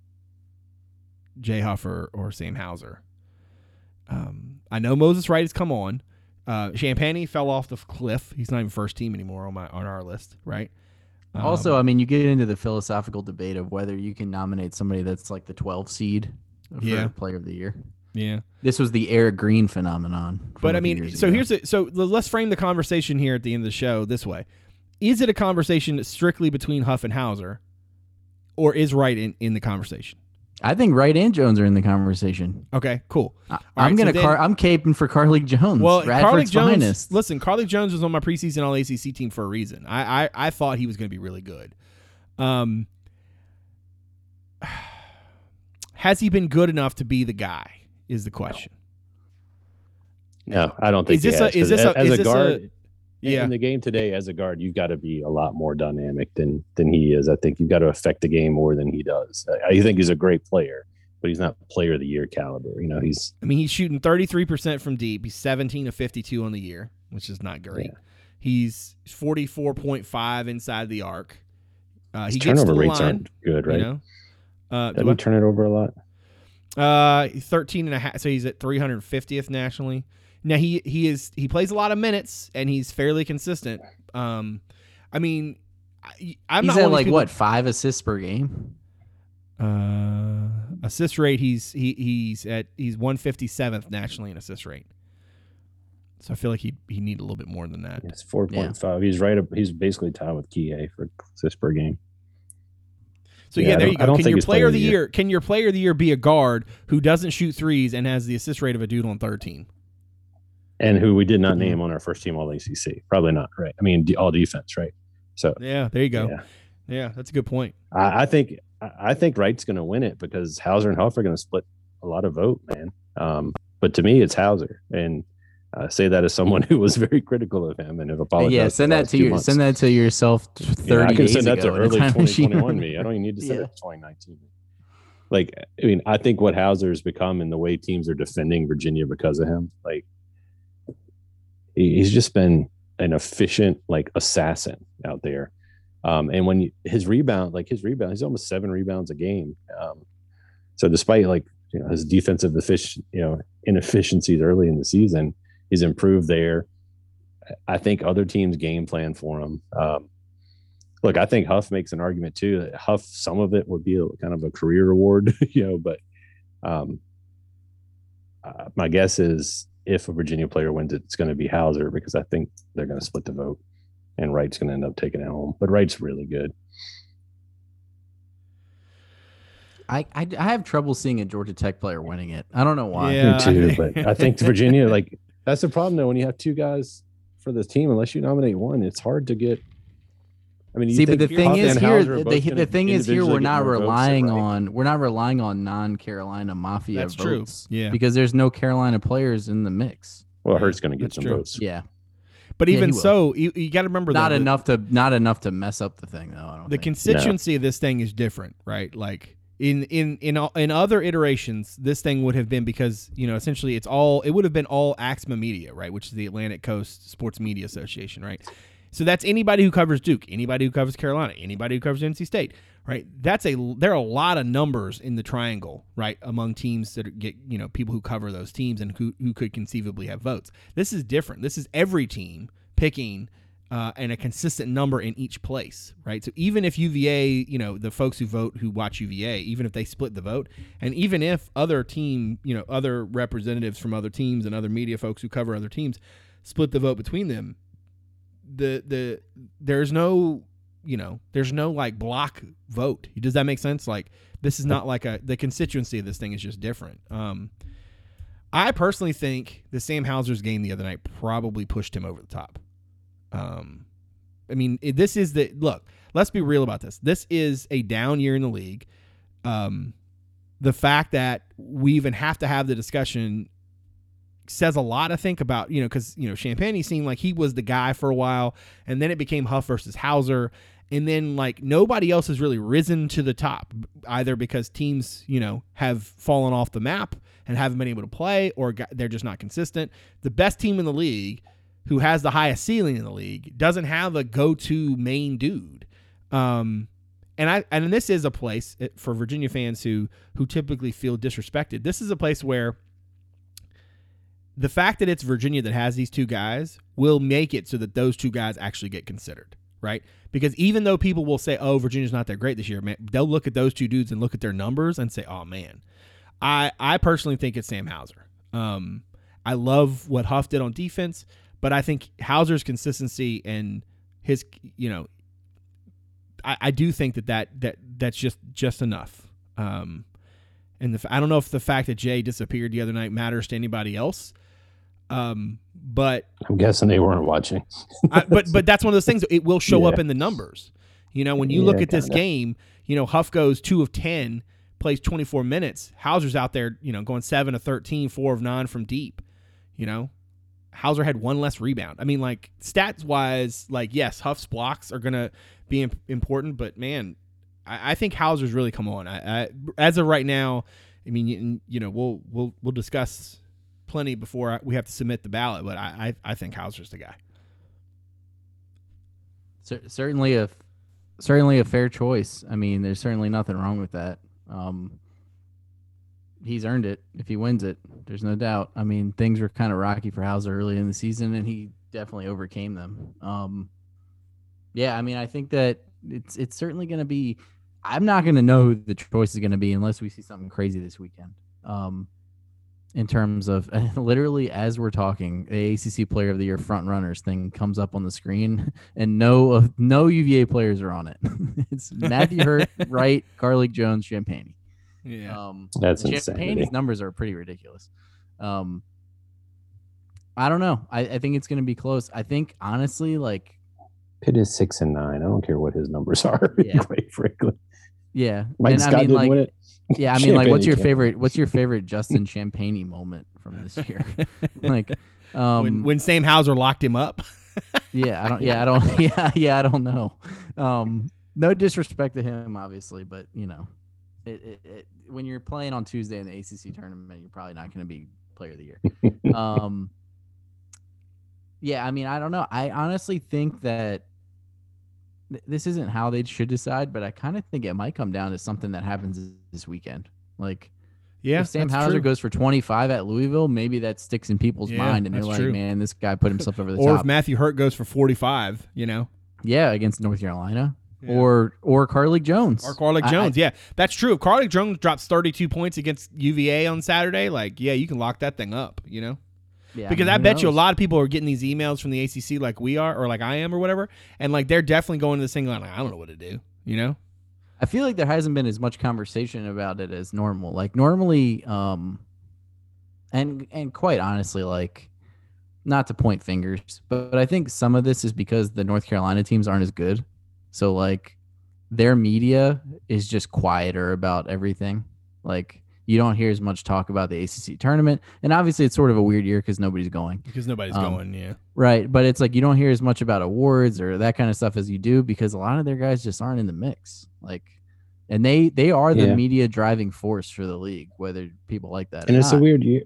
Jay Huffer or Sam Hauser. Um, I know Moses Wright has come on. Uh, Champagnie fell off the cliff. He's not even first team anymore on my on our list, right? Um, also, I mean, you get into the philosophical debate of whether you can nominate somebody that's like the 12 seed for Yeah. player of the year. yeah. This was the Eric Green phenomenon. But I mean, so ago. here's so let's frame the conversation here at the end of the show this way: Is it a conversation strictly between Huff and Hauser, or is Wright in, in the conversation? I think Wright and Jones are in the conversation. Okay, cool. I, I'm right, gonna then- car- I'm caping for Carlik Jones. Well, Carlik Jones. finest. Listen, Carlik Jones was on my preseason All ACC team for a reason. I I, I thought he was going to be really good. Um, has he been good enough to be the guy? Is the question. no, I don't think Is this he a- has, is 'cause this a- as is a this a- guard? Yeah. in the game today, as a guard, you've got to be a lot more dynamic than than he is. I think you've got to affect the game more than he does. I, I think he's a great player, but he's not player of the year caliber. You know, he's I mean, he's shooting 33% from deep. He's 17 of 52 on the year, which is not great. Yeah. He's 44.5 inside the arc. Uh, his he gets to turnover the rates line, aren't good, right? You know? Uh, Doesn't do he turn it over a lot? Uh, 13 and a half. So he's at 350th nationally. Now he he is he plays a lot of minutes and he's fairly consistent. Um, I mean, I, I'm He's not at like people- what five assists per game. Uh, assist rate. He's he he's at he's 157th nationally in assist rate. So I feel like he he need a little bit more than that. It's four point five. He's right up. He's basically tied with Kie for assists per game. So Yeah, yeah, I there don't- you I go. don't Can think your player of the year. can your player of the year be a guard who doesn't shoot threes and has the assist rate of a dude on third team? And who we did not Mm-hmm. Mhm. name on our first team All ACC. Probably not, right? I mean, all defense, right? So Yeah, there you go. yeah, Yeah, that's a good point. I, I think I I think Wright's going to win it because Hauser and Huff are going to split a lot of vote, man. Um, but to me, it's Hauser, and I say that as someone who was very critical of him and have apologized. yeah, send that to two your months. send that to yourself Yeah, thirty I can send that to at a early 2021 me. I don't even need to send Yeah. it to 2019. Like, I mean, I think what Hauser has become and the way teams are defending Virginia because of him, like, he- he's just been an efficient, like, assassin out there. Um, and when you, his rebound, like his rebound, he's almost seven rebounds a game. Um, so despite like you know, his defensive efficient, you know, inefficiencies early in the season, he's improved there. I think other teams game plan for him. Um, look, I think Huff makes an argument too. That Huff, some of it would be a, kind of a career award, you know, but um, uh, my guess is if a Virginia player wins it, it's going to be Hauser because I think they're going to split the vote and Wright's going to end up taking it home. But Wright's really good. I, I I have trouble seeing a Georgia Tech player winning it. I don't know why. Yeah. Me too, but I think Virginia, like that's the problem though. When you have two guys for this team, unless you nominate one, it's hard to get. I mean, you See, but the thing is here, Hauser the, the thing is here, we're not more votes, relying right? on we're not relying on non-Carolina mafia That's true. votes. Yeah. because there's no Carolina players in the mix. Well, Hurt's going to get That's some true. votes. Yeah, But Yeah, even he so, you, you got to remember not though, the- enough to not enough to mess up the thing though. I don't the think. constituency of this thing is different, right? Like in in in all, in other iterations, this thing would have been because you know essentially it's all it would have been all Axma Media, right, which is the Atlantic Coast Sports Media Association, right? So that's anybody who covers Duke, anybody who covers Carolina, anybody who covers NC State, right? That's a there are a lot of numbers in the triangle, right, among teams that get you know people who cover those teams and who who could conceivably have votes. This is different. This is every team picking uh, and a consistent number in each place, right? So even if UVA, you know, the folks who vote who watch UVA, even if they split the vote, and even if other team, you know, other representatives from other teams and other media folks who cover other teams split the vote between them, the the there's no, you know, there's no like block vote. Does that make sense? Like this is not like a the constituency of this thing is just different. Um, I personally think the Sam Hauser's game the other night probably pushed him over the top. Um, I mean, this is the look. Let's be real about this. This is a down year in the league. Um, the fact that we even have to have the discussion says a lot. I think about you know because you know Champagnie seemed like he was the guy for a while, and then it became Huff versus Hauser, and then like nobody else has really risen to the top either because teams you know have fallen off the map and haven't been able to play, or got, they're just not consistent. The best team in the league who has the highest ceiling in the league doesn't have a go-to main dude. Um, and I and this is a place uh, for Virginia fans who who typically feel disrespected. This is a place where the fact that it's Virginia that has these two guys will make it so that those two guys actually get considered, right? Because even though people will say, "Oh, Virginia's not that great this year," man, they'll look at those two dudes and look at their numbers and say, "Oh man." I I personally think it's Sam Hauser. Um, I love what Huff did on defense, but I think Hauser's consistency and his, you know, I, I do think that, that that that's just just enough. Um, and the, I don't know if the fact that Jay disappeared the other night matters to anybody else. Um, but I'm guessing they weren't watching. I, but but that's one of those things. It will show up in the numbers. You know, when you look at this kinda. game, you know Huff goes two of ten, plays 24 minutes. Hauser's out there, you know, going seven of 13, four of nine from deep. You know, Hauser had one less rebound. I mean, like stats wise, like yes, Huff's blocks are gonna be imp- important, but man, I, I think Hauser's really come on. I, I as of right now, I mean, you, you know, we'll we'll we'll discuss plenty before we have to submit the ballot, but I I, I think Hauser's the guy. Cer- certainly a certainly a fair choice. I mean, there's certainly nothing wrong with that. Um, he's earned it if he wins it. There's no doubt. I mean, things were kind of rocky for Hauser early in the season, and he definitely overcame them. Um, yeah, I mean, I think that it's it's certainly going to be. I'm not going to know who the choice is going to be unless we see something crazy this weekend. Um, in terms of literally as we're talking, the ACC Player of the Year front runners thing comes up on the screen, and no of no UVA players are on it. it's Matthew Hurt, Wright, Carlik Jones, Champagnie. Yeah. Um, That's Champagnie's numbers are pretty ridiculous. Um, I don't know. I, I think it's going to be close. I think honestly, like, Pitt is six and nine. I don't care what his numbers are. Yeah. quite frankly, yeah, Mike and Scott I mean, didn't like, win it. Yeah, I mean, like, what's your favorite? What's your favorite Justin Champagnie moment from this year? like, um, when when Sam Hauser locked him up. yeah, I don't. Yeah, I don't. Yeah, yeah, I don't know. Um, no disrespect to him, obviously, but you know, it, it, it, when you're playing on Tuesday in the ACC tournament, you're probably not going to be Player of the Year. um, yeah, I mean, I don't know. I honestly think that th- this isn't how they should decide, but I kind of think it might come down to something that happens this weekend. Like, Yeah, if Sam Hauser true. goes for 25 at Louisville, maybe that sticks in people's Yeah, mind, and they're like, true. "Man, this guy put himself over the or top." Or if Matthew Hurt goes for 45, you know, Yeah, against North Carolina. Yeah. Or or Carlik Jones. or Carlik I- Jones. yeah, that's true. If Carlik Jones drops 32 points against UVA on Saturday, like, yeah, you can lock that thing up, you know? Yeah, Because I, bet you a lot of people are getting these emails from the ACC like we are, or like I am, or whatever, and like they're definitely going to this thing like, I don't know what to do, you know? I feel like there hasn't been as much conversation about it as normal. Like normally, um, and and quite honestly, like not to point fingers, but, but I think some of this is because the North Carolina teams aren't as good. So like their media is just quieter about everything. Like you don't hear as much talk about the ACC tournament, and obviously it's sort of a weird year because nobody's going. Because nobody's Um, going. Yeah. Right, but it's like you don't hear as much about awards or that kind of stuff as you do because a lot of their guys just aren't in the mix. Like, and they they are the Yeah. media driving force for the league, whether people like that. and or it's not. a weird year.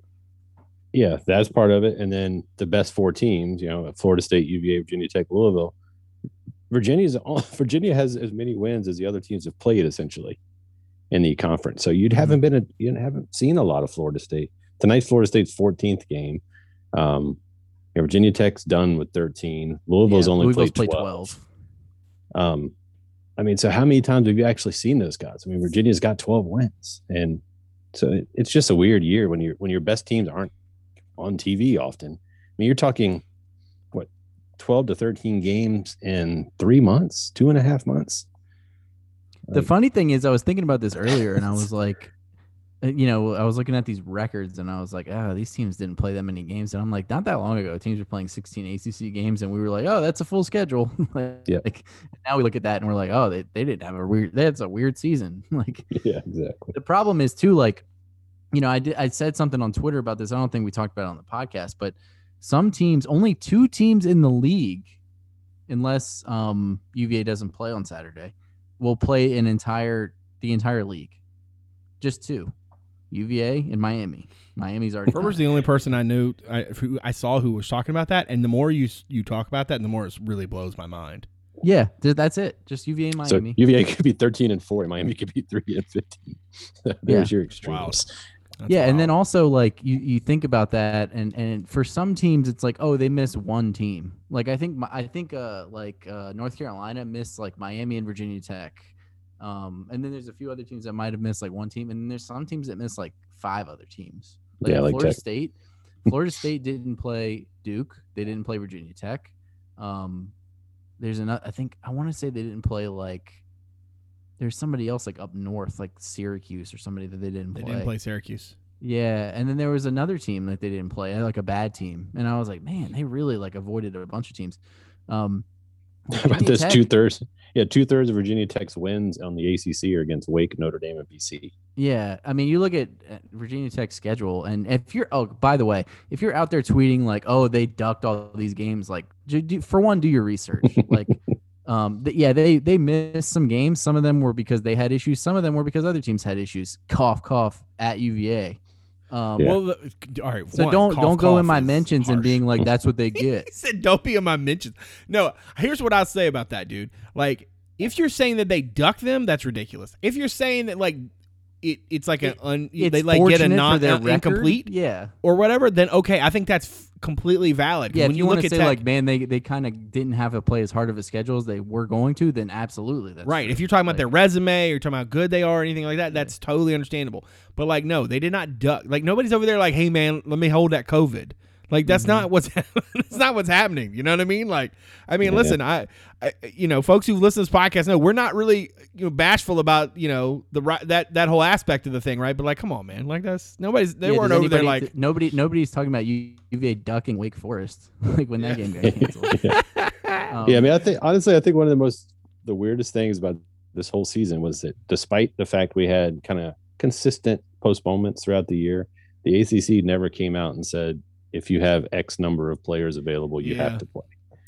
Yeah, that's part of it. And then the best four teams, you know, Florida State, UVA, Virginia Tech, Louisville. Virginia's Virginia has as many wins as the other teams have played essentially in the conference. So you'd haven't been a, you haven't seen a lot of Florida State. Tonight's Florida State's 14th game. Um, you know, Virginia Tech's done with 13. Louisville's Yeah, only Louisville's played played 12. Um, I mean, so how many times have you actually seen those guys? I mean, Virginia's got 12 wins, and so it, it's just a weird year when you when your best teams aren't on TV often. I mean, you're talking what 12 to 13 games in three months, two and a half months. The funny thing is, I was thinking about this earlier, and I was like, uh, you know, I was looking at these records, and I was like, oh, these teams didn't play that many games, and I'm like, not that long ago, teams were playing 16 ACC games, and we were like, oh, that's a full schedule. like, Yeah. like, now we look at that, and we're like, oh, they, they didn't have a weird, that's a weird season. like, yeah, exactly. the problem is too like you know i did i said something on twitter about this i don't think we talked about it on the podcast but some teams only two teams in the league unless um uva doesn't play on saturday will play an entire the entire league just two uva and miami miami's already Ferber's done. the only person I knew I, who I saw who was talking about that, and the more you you talk about that, the more it really blows my mind. yeah that's it just uva and So miami UVA could be 13 and four, Miami could be three and 15. There's your extremes. That's yeah, and then also like you, you think about that, and and for some teams it's like oh they miss one team. Like I think I think uh like uh, North Carolina missed like Miami and Virginia Tech, um, and then there's a few other teams that might have missed like one team, and then there's some teams that miss like five other teams. Yeah, like Florida Tech. State. Florida State didn't play Duke. They didn't play Virginia Tech. Um, there's another. I think I want to say they didn't play like. There's somebody else like up north, like Syracuse or somebody that they didn't play. they didn't play Syracuse. Yeah, and then there was another team that they didn't play, like a bad team, and I was like, man, they really like avoided a bunch of teams. Um, How about this Tech- two thirds? Yeah, two thirds of Virginia Tech's wins on the ACC are against Wake, Notre Dame, and BC. Yeah, I mean, you look at uh, Virginia Tech's schedule, and if you're, oh, by the way, if you're out there tweeting like, oh, they ducked all these games, like, do, do, for one, do your research. like, um, th- yeah, they they missed some games. Some of them were because they had issues. Some of them were because other teams had issues. Cough, cough at UVA. Um, Yeah. Well, the, all right. So one, don't cough, don't go in my is mentions and being like, that's what they get. he said, "Don't be in my mentions." No, here's what I'll say about that, dude. Like, if you're saying that they duck them, that's ridiculous. If you're saying that like it, it's like an un, they like get a non their record. incomplete Yeah, or whatever, then okay, I think that's f- completely valid yeah. when If you, look at say Tech- like, man, they they kind of didn't have to play as hard of a schedule as they were going to, then absolutely, that's right, true. if you're talking about Like- their resume or you're talking about how good they are or anything like that, that's totally understandable. But like, no, they did not duck. Like nobody's over there like, hey man, let me hold that COVID. Like that's Mhm. not what's that's not what's happening. You know what I mean? Like, I mean, Yeah. listen, I, I, you know, folks who listen to this podcast know we're not really you know bashful about you know the ri- that that whole aspect of the thing, right? But like, come on, man, like that's nobody's they Yeah, weren't does over there anybody- like. nobody. Nobody's talking about U- UVA ducking Wake Forest like when that game got canceled. yeah. Um, yeah, I mean, I think honestly, I think one of the most the weirdest things about this whole season was that despite the fact we had kind of consistent postponements throughout the year, the ACC never came out and said if you have X number of players available, you Yeah. have to play.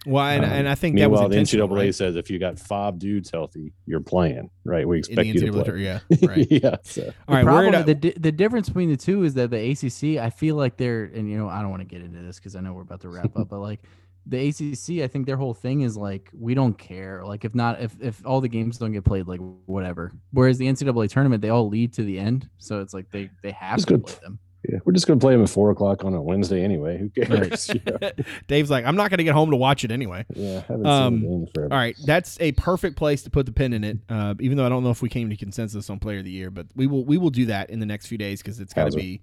Well, and, Um, and I think that was Meanwhile, the NCAA right? says if you got five dudes healthy, you're playing. Right? We expect you to NCAA, play. yeah, right. yeah. So the All right, we're problem, at the the difference between the two is that the ACC, I feel like they're, and you know, I don't want to get into this because I know we're about to wrap up, but like the ACC, I think their whole thing is like we don't care. Like if not, if if all the games don't get played, like whatever. Whereas the NCAA tournament, they all lead to the end, so it's like they they have That's to good. play them. Yeah, we're just gonna play them at four o'clock on a Wednesday anyway. Who cares? yeah. Dave's like, I'm not going to get home to watch it anyway. yeah, haven't Um, seen a game. All right, that's a perfect place to put the pin in it. Uh, even though I don't know if we came to consensus on Player of the Year, but we will we will do that in the next few days because it's got to be,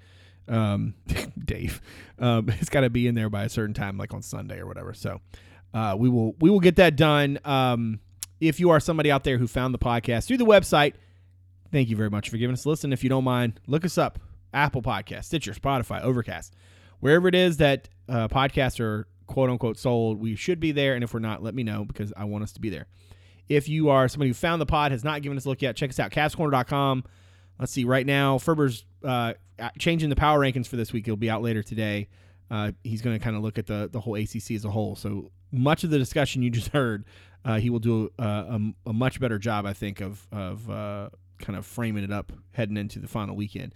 um, Dave, um, it's got to be in there by a certain time, like on Sunday or whatever. So, uh, we will we will get that done. Um, if you are somebody out there who found the podcast through the website, thank you very much for giving us a listen. If you don't mind, look us up Apple Podcast, Stitcher, Spotify, Overcast, wherever it is that uh, podcasts are quote unquote sold. We should be there. And if we're not, let me know because I want us to be there. If you are somebody who found the pod, has not given us a look yet, check us out, CavsCorner.com. Let's see, right now, Ferber's uh, changing the power rankings for this week. It'll be out later today. Uh, he's going to kind of look at the, the whole ACC as a whole. So much of the discussion you just heard, uh, he will do uh, a, a, much better job, I think, of, of uh, kind of framing it up heading into the final weekend.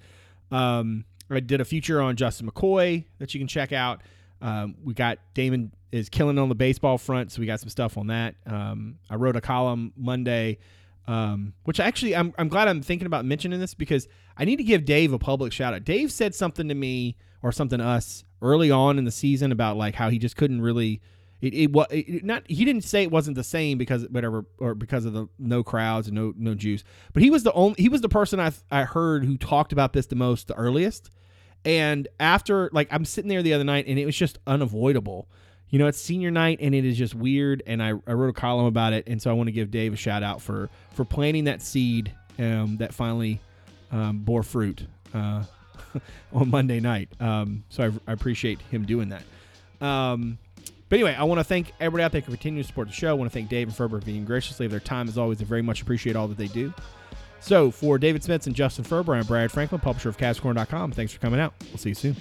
Um, I did a feature on Justin McKoy that you can check out. Um, we got Damon is killing on the baseball front, so we got some stuff on that. Um, I wrote a column Monday, um, which actually I'm, I'm glad I'm thinking about mentioning this because I need to give Dave a public shout out. Dave said something to me or something to us early on in the season about like how he just couldn't really. It, what not he didn't say it wasn't the same because whatever or because of the no crowds and no no juice but he was the only he was the person I I heard who talked about this the most the earliest and after, like, I'm sitting there the other night and it was just unavoidable. You know, it's senior night and it is just weird. And I, I wrote a column about it. And so I want to give Dave a shout out for, for planting that seed um, that finally um, bore fruit uh, on Monday night. Um, so I, I, appreciate him doing that. Um, but anyway, I want to thank everybody out there for continuing to support the show. I want to thank Dave and Ferber for being graciously of their time as always. I very much appreciate all that they do. So for David Smith and Justin Ferber, I'm Brad Franklin, publisher of CavsCorner.com. Thanks for coming out. We'll see you soon.